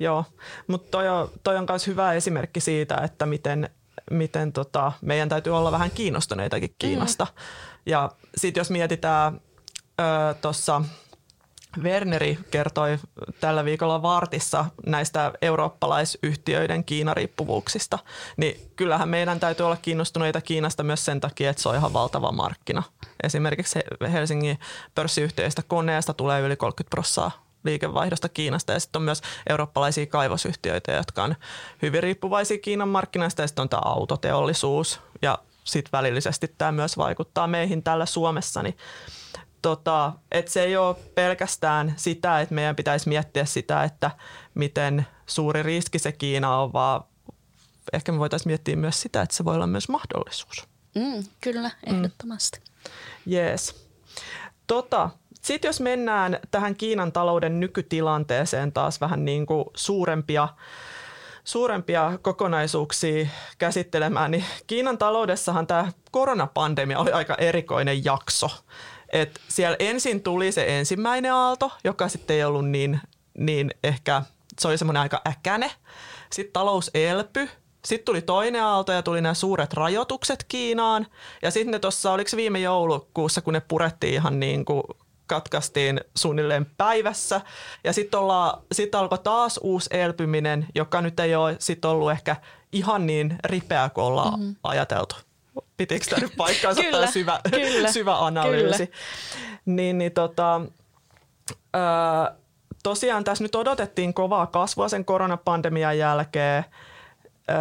Joo. mutta toi on, toi on myös hyvä esimerkki siitä, että miten, miten tota, meidän täytyy olla vähän kiinnostuneitakin Kiinasta. Mm. Ja sitten jos mietitään tuossa – Werneri kertoi tällä viikolla Vartissa näistä eurooppalaisyhtiöiden Kiinariippuvuuksista, niin kyllähän meidän täytyy olla kiinnostuneita Kiinasta myös sen takia, että se on ihan valtava markkina. Esimerkiksi Helsingin pörssiyhtiöistä koneesta tulee yli 30 prosenttia liikevaihdosta Kiinasta. Ja sitten on myös eurooppalaisia kaivosyhtiöitä, jotka on hyvin riippuvaisia Kiinan markkinasta ja sitten on tämä autoteollisuus. Ja sitten välillisesti tämä myös vaikuttaa meihin täällä Suomessa, niin tota, että se ei ole pelkästään sitä, että meidän pitäisi miettiä sitä, että miten suuri riski se Kiina on, vaan ehkä me voitaisiin miettiä myös sitä, että se voi olla myös mahdollisuus. Mm, kyllä, ehdottomasti. Mm. Yes. Tota, sitten jos mennään tähän Kiinan talouden nykytilanteeseen taas vähän niin kuin suurempia, suurempia kokonaisuuksia käsittelemään, niin Kiinan taloudessahan tämä koronapandemia oli aika erikoinen jakso. Et siellä ensin tuli se ensimmäinen aalto, joka sitten ei ollut niin, niin ehkä, se oli semmoinen aika äkäne. Sitten talous elpy. Sitten tuli toinen aalto ja tuli nämä suuret rajoitukset Kiinaan. Ja sitten ne tuossa, oliko viime joulukuussa, kun ne purettiin ihan niin kuin katkaistiin suunnilleen päivässä. Ja sitten sit alkoi taas uusi elpyminen, joka nyt ei ole sit ollut ehkä ihan niin ripeä kuin ollaan mm-hmm. ajateltu pitikö tämä nyt paikkaansa kyllä, tämä syvä, kyllä, syvä analyysi. Kyllä. Niin, niin tota, ö, tosiaan tässä nyt odotettiin kovaa kasvua sen koronapandemian jälkeen. Ö,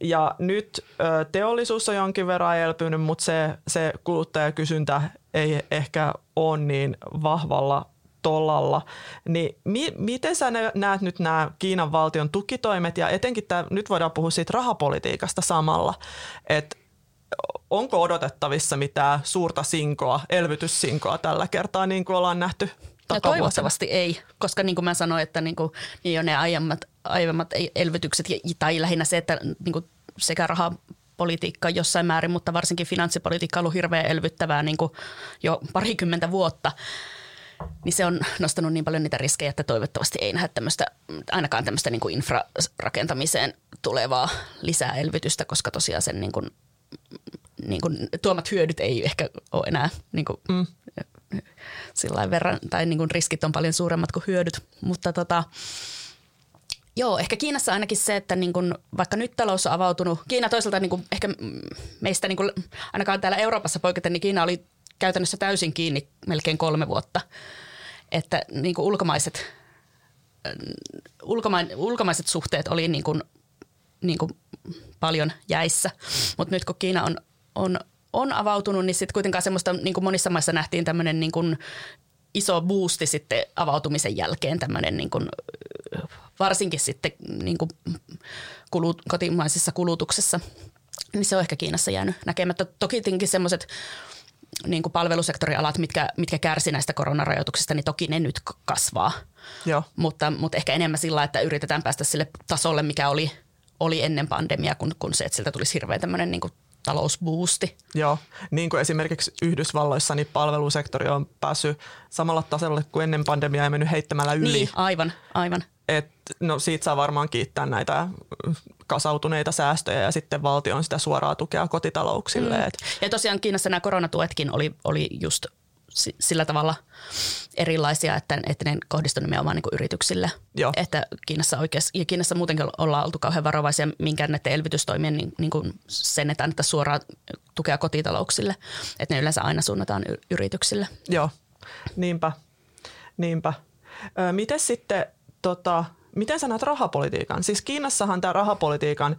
ja nyt ö, teollisuus on jonkin verran elpynyt, mutta se, se kuluttajakysyntä ei ehkä ole niin vahvalla tollalla. Niin mi- miten sä näet nyt nämä Kiinan valtion tukitoimet ja etenkin tämä, nyt voidaan puhua siitä rahapolitiikasta samalla, että onko odotettavissa mitään suurta sinkoa, elvytyssinkoa tällä kertaa, niin kuin ollaan nähty No toivottavasti ei, koska niin kuin mä sanoin, että niin kuin, niin jo ne aiemmat, aiemmat elvytykset tai lähinnä se, että niin kuin sekä rahapolitiikka jossain määrin, mutta varsinkin finanssipolitiikka on ollut hirveän elvyttävää niin kuin jo parikymmentä vuotta, niin se on nostanut niin paljon niitä riskejä, että toivottavasti ei nähdä tämmöistä, ainakaan tämmöistä niin kuin infrarakentamiseen tulevaa lisää elvytystä, koska tosiaan sen niin kuin niin kuin, tuomat hyödyt ei ehkä ole enää niin kuin, mm. sillä verran, tai niin kuin riskit on paljon suuremmat kuin hyödyt. Mutta tota, Joo, ehkä Kiinassa ainakin se, että niin kun, vaikka nyt talous on avautunut, Kiina toisaalta niin kun, ehkä meistä niin kun, ainakaan täällä Euroopassa poiketen, niin Kiina oli käytännössä täysin kiinni melkein kolme vuotta. Että niin ulkomaiset, ulkoma, ulkomaiset suhteet oli niin kun, niin kun paljon jäissä. Mutta nyt kun Kiina on, on, on avautunut, niin sitten kuitenkaan semmoista, niin kuin monissa maissa nähtiin tämmöinen niin kuin iso boosti sitten avautumisen jälkeen tämmöinen niin kuin, varsinkin sitten niin kuin kulut, kotimaisessa kulutuksessa, niin se on ehkä Kiinassa jäänyt näkemättä. Toki tietenkin semmoiset niin kuin palvelusektorialat, mitkä, mitkä kärsi näistä koronarajoituksista, niin toki ne nyt kasvaa. Joo. Mutta, mutta ehkä enemmän sillä, että yritetään päästä sille tasolle, mikä oli, oli ennen pandemiaa, kun, kun se, että siltä tulisi hirveän tämmöinen niin kuin talousboosti. Joo, niin kuin esimerkiksi Yhdysvalloissa niin palvelusektori on päässyt samalla tasolle kuin ennen pandemiaa ja mennyt heittämällä yli. Niin, aivan, aivan. Et, no siitä saa varmaan kiittää näitä kasautuneita säästöjä ja sitten valtion sitä suoraa tukea kotitalouksille. Mm. Ja tosiaan Kiinassa nämä koronatuetkin oli, oli just sillä tavalla erilaisia, että, että ne kohdistuivat nimenomaan niin yrityksille. Joo. Että Kiinassa oikeassa, ja Kiinassa muutenkin ollaan oltu kauhean varovaisia minkään näiden elvytystoimien niin, niin kuin sen, että annetaan suoraa tukea kotitalouksille. Että ne yleensä aina suunnataan y- yrityksille. Joo, niinpä. niinpä. Ö, miten sitten, tota, miten sä näet rahapolitiikan? Siis Kiinassahan tämä rahapolitiikan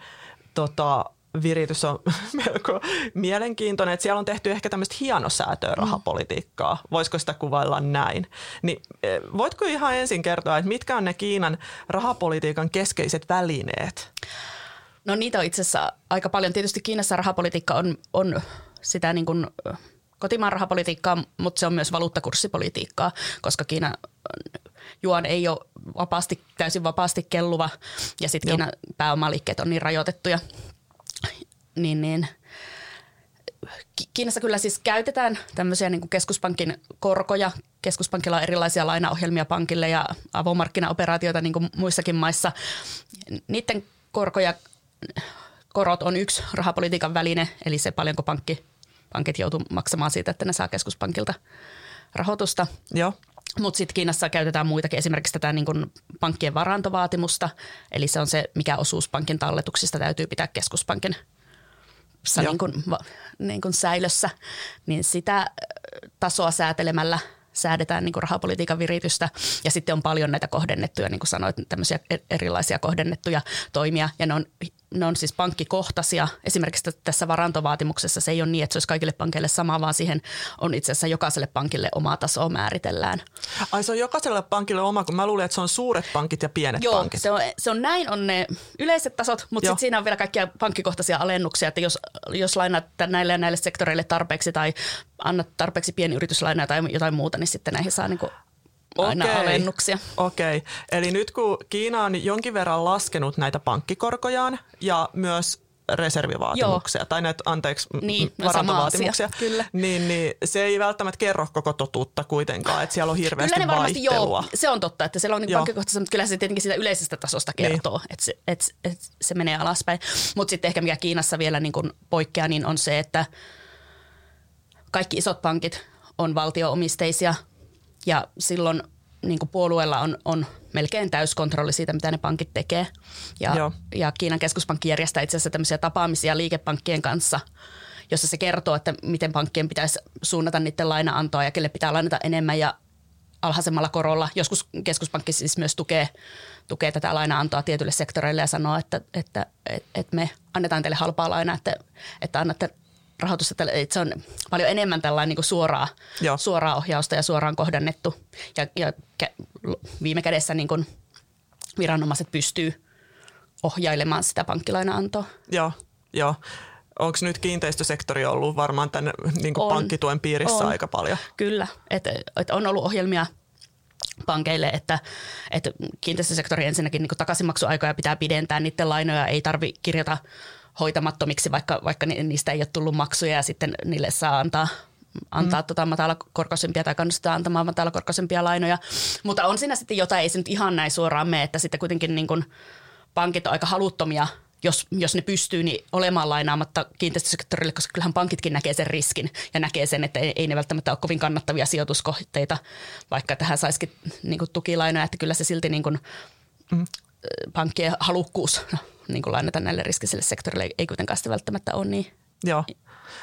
tota, viritys on <laughs> melko mielenkiintoinen, että siellä on tehty ehkä tämmöistä hienosäätöä mm. rahapolitiikkaa. Voisiko sitä kuvailla näin? Niin, e, voitko ihan ensin kertoa, että mitkä on ne Kiinan rahapolitiikan keskeiset välineet? No niitä on itse asiassa aika paljon. Tietysti Kiinassa rahapolitiikka on, on sitä niin kuin kotimaan rahapolitiikkaa, mutta se on myös valuuttakurssipolitiikkaa, koska Kiina juon ei ole vapaasti, täysin vapaasti kelluva ja sitten Kiinan pääomaliikkeet on niin rajoitettuja, niin, niin Kiinassa kyllä siis käytetään tämmöisiä niin kuin keskuspankin korkoja. Keskuspankilla on erilaisia lainaohjelmia pankille ja avomarkkinaoperaatioita niin kuin muissakin maissa. Niiden korkoja, korot on yksi rahapolitiikan väline, eli se paljonko pankki, pankit joutuu maksamaan siitä, että ne saa keskuspankilta rahoitusta. Joo. Mutta sitten Kiinassa käytetään muitakin, esimerkiksi tätä niin kun pankkien varantovaatimusta, eli se on se, mikä osuus pankin talletuksista täytyy pitää keskuspankin – niin kuin, niin kuin säilössä, niin sitä tasoa säätelemällä säädetään niin kuin rahapolitiikan viritystä. Ja sitten on paljon näitä kohdennettuja, niin kuin sanoit, tämmöisiä e-, erilaisia kohdennettuja toimia. Ja ne on ne on siis pankkikohtaisia. Esimerkiksi tässä varantovaatimuksessa se ei ole niin, että se olisi kaikille pankeille sama, vaan siihen on itse asiassa jokaiselle pankille oma taso määritellään. Ai se on jokaiselle pankille oma, kun mä luulen, että se on suuret pankit ja pienet Joo, pankit. Se on, se on näin, on ne yleiset tasot, mutta sitten siinä on vielä kaikkia pankkikohtaisia alennuksia, että jos, jos lainaat näille ja näille sektoreille tarpeeksi tai annat tarpeeksi pienyrityslainaa tai jotain muuta, niin sitten näihin saa niin aina Okei. alennuksia. Okei, eli nyt kun Kiina on jonkin verran laskenut näitä pankkikorkojaan ja myös reservivaatimuksia, Joo. tai näitä, anteeksi, niin, no varantovaatimuksia, kyllä. Niin, niin se ei välttämättä kerro koko totuutta kuitenkaan, että siellä on hirveästi kyllä ne varmasti, vaihtelua. Joo, se on totta, että siellä on niin pankkikohtaisesti, mutta kyllä se tietenkin siitä yleisestä tasosta niin. kertoo, niin. että, se, että, että se menee alaspäin. Mutta sitten ehkä mikä Kiinassa vielä niin kuin poikkeaa, niin on se, että kaikki isot pankit on valtioomisteisia – ja silloin niin kuin puolueella on, on melkein täyskontrolli siitä, mitä ne pankit tekee. Ja, ja Kiinan keskuspankki järjestää itse asiassa tämmöisiä tapaamisia liikepankkien kanssa, jossa se kertoo, että miten pankkien pitäisi suunnata niiden lainaantoa ja kelle pitää lainata enemmän ja alhaisemmalla korolla. Joskus keskuspankki siis myös tukee, tukee tätä lainaantoa tietyille sektoreille ja sanoo, että, että, että, että me annetaan teille halpaa lainaa, että, että annatte rahoitusta, että se on paljon enemmän tällainen niin kuin suoraa, suoraa ohjausta ja suoraan kohdennettu. Ja, ja viime kädessä niin kuin viranomaiset pystyy ohjailemaan sitä pankkilainaantoa. Joo, joo. Onko nyt kiinteistösektori ollut varmaan tämän niin kuin on, pankkituen piirissä on. aika paljon? Kyllä, että et on ollut ohjelmia pankeille, että, että kiinteistösektori ensinnäkin niin takaisinmaksuaikoja pitää pidentää, niiden lainoja ei tarvitse kirjata hoitamattomiksi, vaikka, vaikka niistä ei ole tullut maksuja ja sitten niille saa antaa antaa mm. tota matalakorkoisempia tai kannustaa antamaan matalakorkoisempia lainoja. Mutta on siinä sitten jotain, ei se nyt ihan näin suoraan mene, että sitten kuitenkin niin kuin pankit on aika haluttomia jos, jos ne pystyy niin olemaan lainaamatta kiinteistösektorille, koska kyllähän pankitkin näkee sen riskin ja näkee sen, että ei, ei ne välttämättä ole kovin kannattavia sijoituskohteita, vaikka tähän saisikin niin kuin tukilainoja, että kyllä se silti niin kuin, mm. pankkien halukkuus niin kuin lainata näille riskisille sektorille ei kuitenkaan sitä välttämättä ole niin Joo.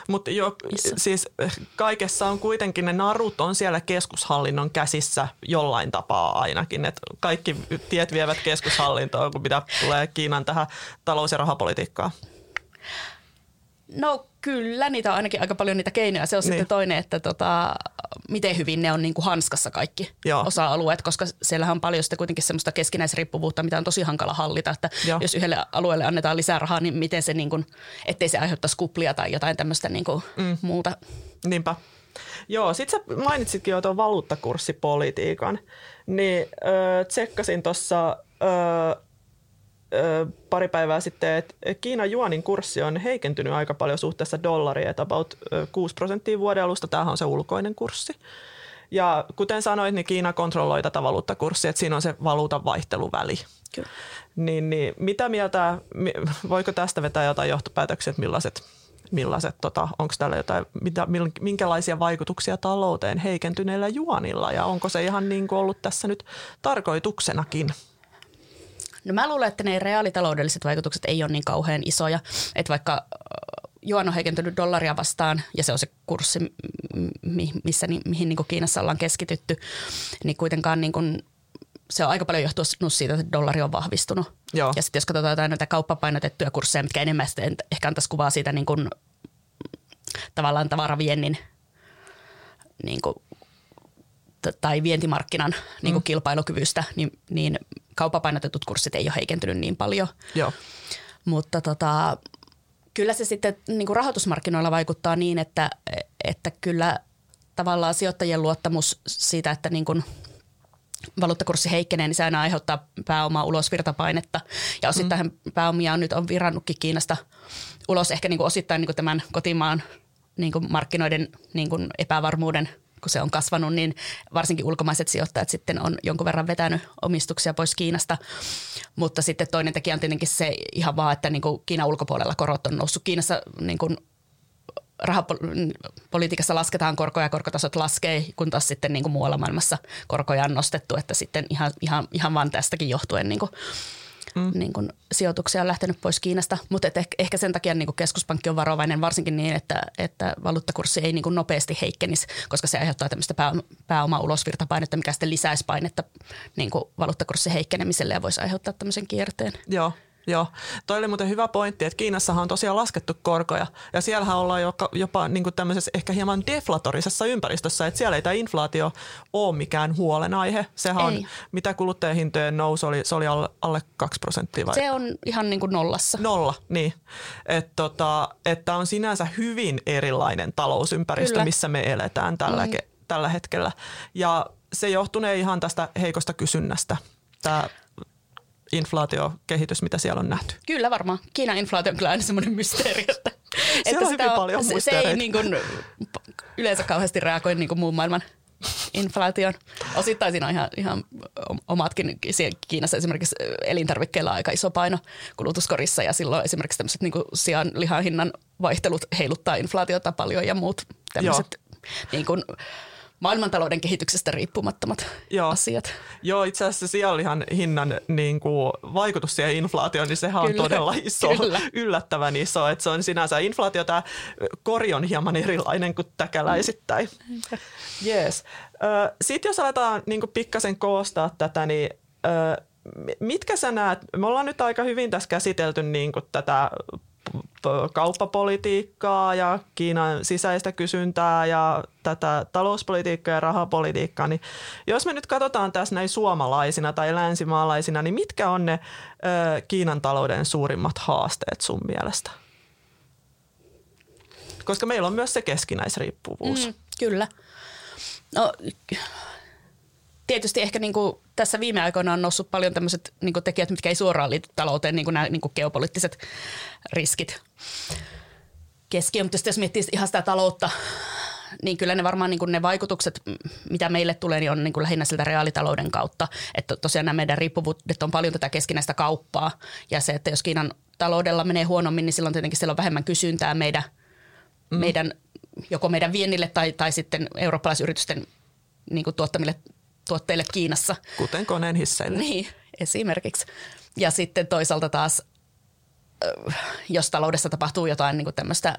Mutta jo, siis kaikessa on kuitenkin ne narut on siellä keskushallinnon käsissä jollain tapaa ainakin. Et kaikki tiet vievät keskushallintoon, kun pitää tulee Kiinan tähän talous- ja rahapolitiikkaan. No kyllä, niitä on ainakin aika paljon niitä keinoja. Se on niin. sitten toinen, että tota, miten hyvin ne on niin kuin hanskassa kaikki Joo. osa-alueet, koska siellähän on paljon sitten kuitenkin semmoista keskinäisriippuvuutta, mitä on tosi hankala hallita. Että jos yhdelle alueelle annetaan lisää rahaa, niin miten se, niin kuin, ettei se aiheuttaisi kuplia tai jotain tämmöistä niin kuin mm. muuta. Niinpä. Joo, sit sä mainitsitkin jo tuon valuuttakurssipolitiikan, niin öö, tsekkasin tuossa öö, pari päivää sitten, että Kiinan juonin kurssi on heikentynyt aika paljon suhteessa dollariin, että about 6 prosenttia vuoden alusta. Tämähän on se ulkoinen kurssi. Ja kuten sanoit, niin Kiina kontrolloi tätä valuuttakurssia, että siinä on se valuutan vaihteluväli. Kyllä. Niin, niin mitä mieltä, voiko tästä vetää jotain johtopäätöksiä, että millaiset, millaiset tota, onko täällä jotain, mitä, minkälaisia vaikutuksia talouteen heikentyneillä juonilla ja onko se ihan niin kuin ollut tässä nyt tarkoituksenakin? No mä luulen, että ne reaalitaloudelliset vaikutukset ei ole niin kauhean isoja, että vaikka juon on heikentynyt dollaria vastaan ja se on se kurssi, missä, mihin niin kuin Kiinassa ollaan keskitytty, niin kuitenkaan niin kuin se on aika paljon johtunut siitä, että dollari on vahvistunut. Joo. Ja sitten jos katsotaan jotain näitä kauppapainotettuja kursseja, mitkä enemmän sitten ehkä antaisi kuvaa siitä niin kuin, tavallaan tavaraviennin niin kuin, tai vientimarkkinan niin kuin mm. kilpailukyvystä, niin, niin kauppapainotetut kurssit ei ole heikentynyt niin paljon. Joo. Mutta tota, kyllä se sitten niin kuin rahoitusmarkkinoilla vaikuttaa niin, että, että kyllä tavallaan sijoittajien luottamus siitä, että niin kuin valuuttakurssi heikkenee, niin se aina aiheuttaa pääomaa ulosvirtapainetta. Ja osittain mm. pääomia on nyt on virannutkin Kiinasta ulos ehkä niin kuin osittain niin kuin tämän kotimaan niin kuin markkinoiden niin kuin epävarmuuden kun se on kasvanut, niin varsinkin ulkomaiset sijoittajat sitten on jonkun verran vetänyt omistuksia pois Kiinasta. Mutta sitten toinen tekijä on tietenkin se ihan vaan, että niin kuin Kiinan ulkopuolella korot on noussut. Kiinassa niin kuin rahapolitiikassa lasketaan korkoja ja korkotasot laskee, kun taas sitten niin kuin muualla maailmassa korkoja on nostettu, että sitten ihan, ihan, ihan vaan tästäkin johtuen niin kuin mm. niin kuin sijoituksia on lähtenyt pois Kiinasta, mutta et ehkä, ehkä sen takia niin kuin keskuspankki on varovainen varsinkin niin, että, että valuuttakurssi ei niin kuin nopeasti heikkenisi, koska se aiheuttaa tämmöistä pää, pääoma ulosvirtapainetta, mikä sitten lisäisi painetta niin valuuttakurssin heikkenemiselle ja voisi aiheuttaa tämmöisen kierteen. Joo, Joo, toi oli muuten hyvä pointti, että Kiinassahan on tosiaan laskettu korkoja ja siellähän ollaan jopa, jopa niin kuin tämmöisessä ehkä hieman deflatorisessa ympäristössä, että siellä ei tämä inflaatio ole mikään huolenaihe. Sehän ei. on, mitä kuluttajahintojen nousu oli, se oli alle, alle 2 prosenttia vai? Se on ihan niin kuin nollassa. Nolla, niin. Että tota, että on sinänsä hyvin erilainen talousympäristö, Kyllä. missä me eletään tällä, mm. tällä hetkellä. Ja se johtunee ihan tästä heikosta kysynnästä. Tämä inflaatiokehitys, mitä siellä on nähty? Kyllä varmaan. Kiinan inflaatio on kyllä aina semmoinen mysteeri, että, <laughs> että on hyvin on, paljon se, se ei niin kuin, yleensä kauheasti reagoi niin kuin muun maailman inflaation. Osittain siinä on ihan, ihan omatkin, Kiinassa esimerkiksi elintarvikkeilla on aika iso paino kulutuskorissa ja silloin esimerkiksi tämmöiset niin sian lihan hinnan vaihtelut heiluttaa inflaatiota paljon ja muut tämmöiset niin kuin, maailmantalouden kehityksestä riippumattomat Joo. asiat. Joo, itse asiassa sianlihan hinnan niin kuin, vaikutus siihen inflaatioon, niin sehän on kyllä, todella iso, kyllä. yllättävän iso. Että se on sinänsä inflaatio, tämä kori on hieman erilainen kuin täkäläisittäin. Yes. Sitten jos aletaan niin kuin, pikkasen koostaa tätä, niin mitkä sä näet, me ollaan nyt aika hyvin tässä käsitelty niin kuin, tätä kauppapolitiikkaa ja Kiinan sisäistä kysyntää ja tätä talouspolitiikkaa ja rahapolitiikkaa, niin jos me nyt katsotaan tässä näin suomalaisina tai länsimaalaisina, niin mitkä on ne ö, Kiinan talouden suurimmat haasteet sun mielestä? Koska meillä on myös se keskinäisriippuvuus. Mm, kyllä. No, tietysti ehkä niin kuin tässä viime aikoina on noussut paljon tämmöiset niin kuin tekijät, mitkä ei suoraan liity talouteen, niin kuin nämä niin kuin geopoliittiset riskit keskiöön. Mutta jos miettii ihan sitä taloutta, niin kyllä ne varmaan niin kuin ne vaikutukset, mitä meille tulee, niin on niin kuin lähinnä siltä reaalitalouden kautta. Että tosiaan nämä meidän riippuvuudet on paljon tätä keskinäistä kauppaa. Ja se, että jos Kiinan taloudella menee huonommin, niin silloin tietenkin siellä on vähemmän kysyntää meidän, mm. meidän joko meidän viennille tai, tai sitten eurooppalaisyritysten niin kuin tuottamille tuotteille Kiinassa. Kuten koneen hisseille. Niin, esimerkiksi. Ja sitten toisaalta taas, jos taloudessa tapahtuu jotain niin tämmöistä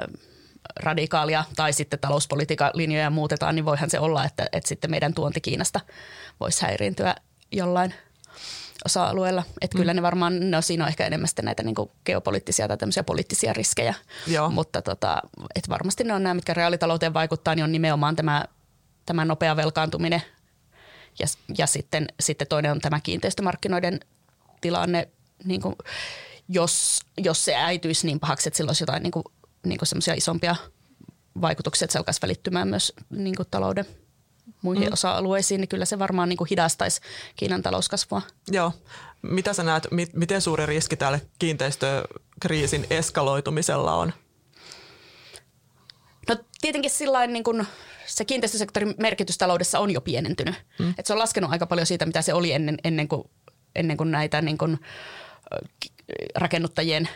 radikaalia tai sitten talouspolitiikan linjoja muutetaan, niin voihan se olla, että, että sitten meidän tuonti Kiinasta voisi häiriintyä jollain osa-alueella. Että mm. kyllä ne varmaan, no siinä on ehkä enemmän sitten näitä niin geopoliittisia tai tämmöisiä poliittisia riskejä. Joo. Mutta tota, että varmasti ne on nämä, mitkä reaalitalouteen vaikuttaa, niin on nimenomaan tämä, tämä nopea velkaantuminen – ja, ja sitten, sitten toinen on tämä kiinteistömarkkinoiden tilanne, niin kuin, jos, jos se äityisi niin pahaksi, että sillä olisi jotain niin kuin, niin kuin semmoisia isompia vaikutuksia, että se alkaisi välittymään myös niin kuin talouden muihin mm. osa-alueisiin, niin kyllä se varmaan niin kuin hidastaisi Kiinan talouskasvua. Joo. Mitä sä näet, mi- miten suuri riski tälle kiinteistökriisin eskaloitumisella on? No tietenkin sillä niin kuin se kiinteistösektorin merkitys taloudessa on jo pienentynyt. Mm. Et se on laskenut aika paljon siitä, mitä se oli ennen, ennen, kuin, ennen kuin näitä niin kuin, rakennuttajien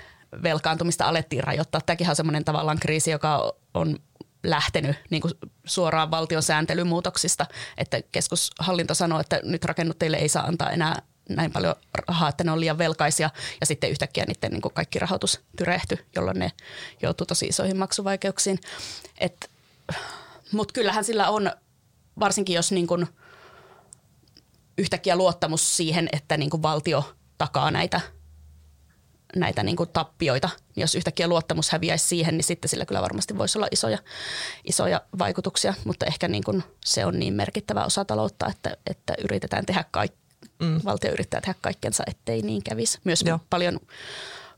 velkaantumista alettiin rajoittaa. Tämäkin on semmoinen tavallaan kriisi, joka on lähtenyt niin kuin suoraan valtion sääntelymuutoksista, että keskushallinto sanoo, että nyt rakennuttajille ei saa antaa enää näin paljon rahaa, että ne on liian velkaisia ja sitten yhtäkkiä niiden niin kaikki rahoitus tyrehty, jolloin ne joutuu tosi isoihin maksuvaikeuksiin. Mutta kyllähän sillä on, varsinkin jos niin kuin yhtäkkiä luottamus siihen, että niin kuin valtio takaa näitä – näitä niin kuin tappioita, niin jos yhtäkkiä luottamus häviäisi siihen, niin sitten sillä kyllä varmasti voisi olla isoja, isoja vaikutuksia, mutta ehkä niin kuin se on niin merkittävä osa taloutta, että, että yritetään tehdä kaikki, mm. valtio yrittää tehdä kaikkensa, ettei niin kävisi. Myös Joo. paljon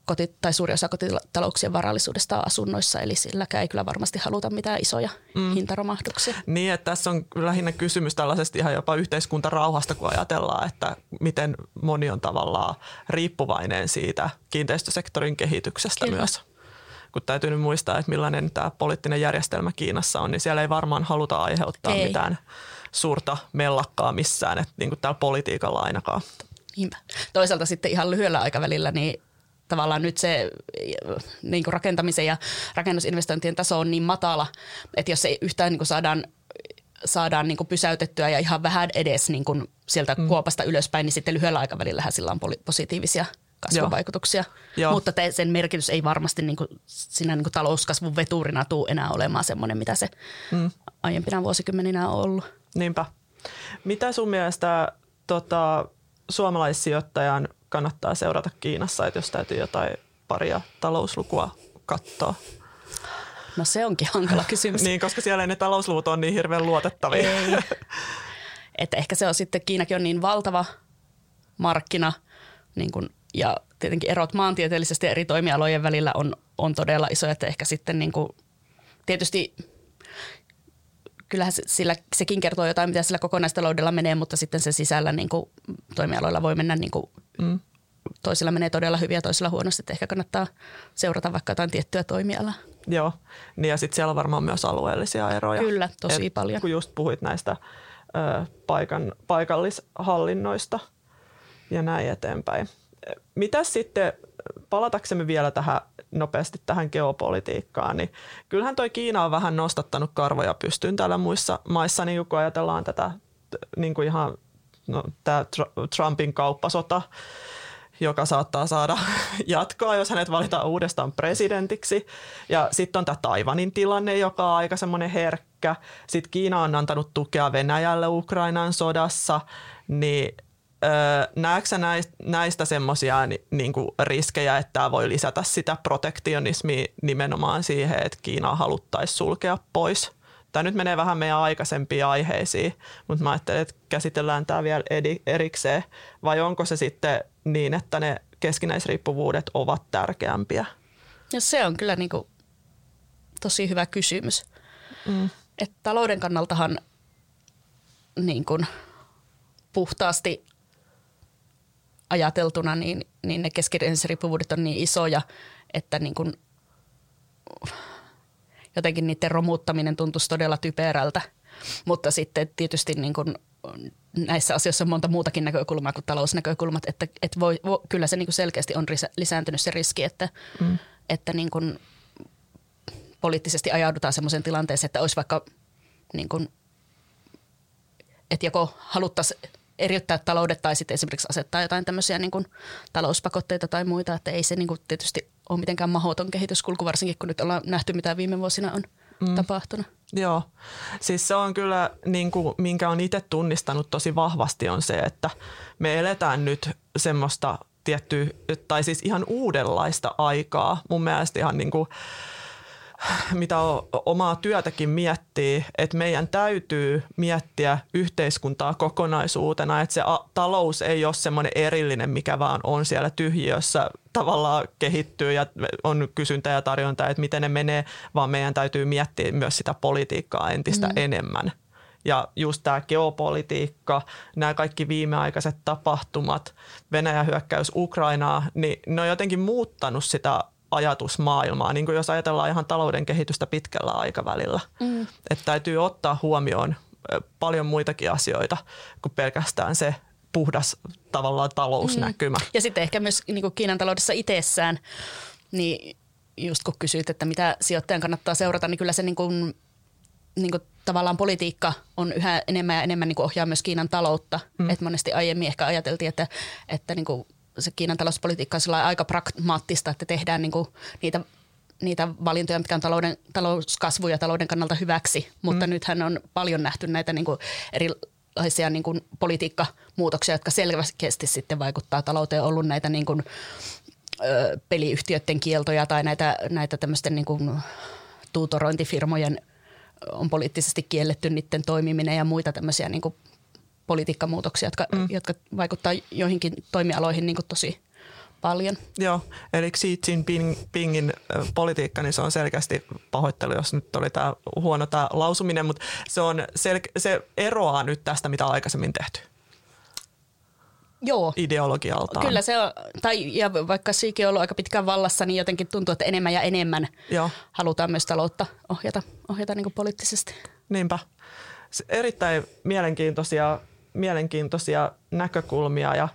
koti, tai suuri osa kotitalouksien varallisuudesta on asunnoissa, eli silläkään ei kyllä varmasti haluta mitään isoja mm. hintaromahduksia. Niin, että tässä on lähinnä kysymys tällaisesta ihan jopa yhteiskuntarauhasta, kun ajatellaan, että miten moni on tavallaan riippuvainen siitä kiinteistösektorin kehityksestä kyllä. myös kun täytyy nyt muistaa, että millainen tämä poliittinen järjestelmä Kiinassa on, niin siellä ei varmaan haluta aiheuttaa ei. mitään suurta mellakkaa missään, että niin kuin täällä politiikalla ainakaan. Niinpä. Toisaalta sitten ihan lyhyellä aikavälillä niin tavallaan nyt se niin kuin rakentamisen ja rakennusinvestointien taso on niin matala, että jos ei yhtään niin kuin saadaan saadaan niin kuin pysäytettyä ja ihan vähän edes niin kuin sieltä mm. kuopasta ylöspäin, niin sitten lyhyellä aikavälillä sillä on positiivisia kasvuvaikutuksia. Joo. Mutta te, sen merkitys ei varmasti niin kuin, siinä niin kuin talouskasvun veturina tule enää olemaan semmoinen, mitä se mm. aiempina vuosikymmeninä on ollut. Niinpä. Mitä sun mielestä tota, suomalaissijoittajan kannattaa seurata Kiinassa, että jos täytyy jotain paria talouslukua katsoa? No se onkin hankala kysymys. <laughs> niin, koska siellä ne talousluvut on niin hirveän luotettavia. Ei. <laughs> Että ehkä se on sitten, Kiinakin on niin valtava markkina niin kun, ja tietenkin erot maantieteellisesti eri toimialojen välillä on, on todella isoja, että ehkä sitten niin kuin, tietysti kyllähän sillä, sekin kertoo jotain, mitä sillä kokonaistaloudella menee, mutta sitten se sisällä niin kuin, toimialoilla voi mennä niin kuin, mm. toisilla menee todella hyvin ja toisilla huonosti, että ehkä kannattaa seurata vaikka jotain tiettyä toimialaa. Joo, niin ja sitten siellä on varmaan myös alueellisia eroja. Kyllä, tosi Et, paljon. Kun just puhuit näistä ö, paikan, paikallishallinnoista ja näin eteenpäin. Mitäs sitten, palataksemme vielä tähän nopeasti tähän geopolitiikkaan, niin kyllähän toi Kiina on vähän nostattanut karvoja pystyyn täällä muissa maissa, niin kun ajatellaan tätä niin kuin ihan no, tämä Trumpin kauppasota, joka saattaa saada <laughs> jatkoa, jos hänet valitaan uudestaan presidentiksi. Ja sitten on tämä Taivanin tilanne, joka on aika semmoinen herkkä. Sitten Kiina on antanut tukea Venäjälle Ukrainan sodassa, niin näetkö näistä, näistä semmoisia niin riskejä, että tämä voi lisätä sitä protektionismia nimenomaan siihen, että Kiinaa haluttaisiin sulkea pois? Tämä nyt menee vähän meidän aikaisempiin aiheisiin, mutta mä ajattelen, että käsitellään tämä vielä erikseen. Vai onko se sitten niin, että ne keskinäisriippuvuudet ovat tärkeämpiä? Ja se on kyllä niin kuin tosi hyvä kysymys. Mm. Et talouden kannaltahan niin kuin puhtaasti ajateltuna, niin, niin ne keskinäisriippuvuudet on niin isoja, että niin kuin jotenkin niiden romuttaminen tuntuisi todella typerältä. Mutta sitten tietysti niin kuin näissä asioissa on monta muutakin näkökulmaa kuin talousnäkökulmat, että, että voi, voi, kyllä se niin kuin selkeästi on lisääntynyt se riski, että, mm. että niin kuin poliittisesti ajaudutaan sellaiseen tilanteeseen, että olisi vaikka niin kuin, että joko haluttaisiin eriyttää taloudet tai sitten esimerkiksi asettaa jotain tämmöisiä niin kuin talouspakotteita tai muita, että ei se niin kuin tietysti ole mitenkään mahdoton kehityskulku, varsinkin kun nyt ollaan nähty, mitä viime vuosina on mm. tapahtunut. Joo, siis se on kyllä, niin kuin, minkä on itse tunnistanut tosi vahvasti on se, että me eletään nyt semmoista tiettyä, tai siis ihan uudenlaista aikaa. Mun mielestä ihan niin kuin, mitä omaa työtäkin miettii, että meidän täytyy miettiä yhteiskuntaa kokonaisuutena, että se talous ei ole semmoinen erillinen, mikä vaan on siellä tyhjiössä tavallaan kehittyy ja on kysyntä ja tarjonta, että miten ne menee, vaan meidän täytyy miettiä myös sitä politiikkaa entistä mm. enemmän. Ja just tämä geopolitiikka, nämä kaikki viimeaikaiset tapahtumat, Venäjän hyökkäys Ukrainaa, niin ne on jotenkin muuttanut sitä ajatusmaailmaa, niin kuin jos ajatellaan ihan talouden kehitystä pitkällä aikavälillä. Mm. Että täytyy ottaa huomioon paljon muitakin asioita kuin pelkästään se puhdas tavallaan talousnäkymä. Mm. Ja sitten ehkä myös niin kuin Kiinan taloudessa itsessään, niin just kun kysyit, että mitä sijoittajan kannattaa seurata, niin kyllä se niin kuin, niin kuin tavallaan politiikka on yhä enemmän ja enemmän niin kuin ohjaa myös Kiinan taloutta. Mm. Et monesti aiemmin ehkä ajateltiin, että, että niin kuin se Kiinan talouspolitiikka on aika pragmaattista, että tehdään niin kuin niitä niitä valintoja, mitkä on talouden, talouskasvu ja talouden kannalta hyväksi, mutta mm. nythän on paljon nähty näitä niin kuin erilaisia niin kuin politiikkamuutoksia, jotka selvästi sitten vaikuttaa talouteen. On ollut näitä niin kuin, ö, peliyhtiöiden kieltoja tai näitä, näitä tämmöisten niin kuin tuutorointifirmojen on poliittisesti kielletty niiden toimiminen ja muita tämmöisiä niin kuin politiikkamuutoksia, jotka, mm. jotka vaikuttaa joihinkin toimialoihin niin kuin tosi paljon. Joo, eli Xi Jinpingin politiikka, niin se on selkeästi pahoittelu, jos nyt oli tämä huono tämä lausuminen, mutta se, on sel- se eroaa nyt tästä, mitä on aikaisemmin tehty. Joo. ideologialtaan. Kyllä se on, tai ja vaikka Siikin on ollut aika pitkään vallassa, niin jotenkin tuntuu, että enemmän ja enemmän Joo. halutaan myös taloutta ohjata, ohjata niin poliittisesti. Niinpä. Erittäin mielenkiintoisia mielenkiintoisia näkökulmia ja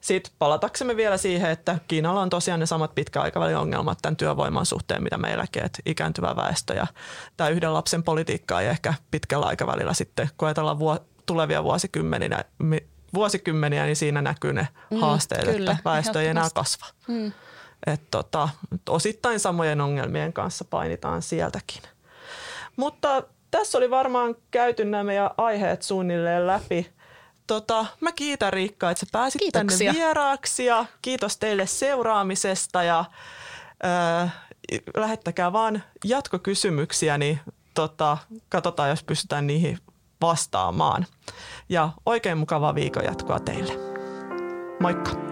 sitten palataksemme vielä siihen, että Kiinalla on tosiaan ne samat pitkäaikavälin ongelmat tämän työvoiman suhteen, mitä meilläkin, että ikääntyvä väestö ja tämä yhden lapsen politiikka ei ehkä pitkällä aikavälillä sitten, kun ajatellaan vuo, tulevia vuosikymmeniä, vuosikymmeniä, niin siinä näkyy ne mm, haasteet, kyllä, että väestö ei enää kasva. Mm. Et tota, osittain samojen ongelmien kanssa painitaan sieltäkin. Mutta tässä oli varmaan käyty nämä meidän aiheet suunnilleen läpi tota, mä kiitän Riikka, että sä pääsit Kiitoksia. tänne vieraaksi ja kiitos teille seuraamisesta ja äh, lähettäkää vaan jatkokysymyksiä, niin tota, katsotaan, jos pystytään niihin vastaamaan. Ja oikein mukavaa viikon jatkoa teille. Moikka!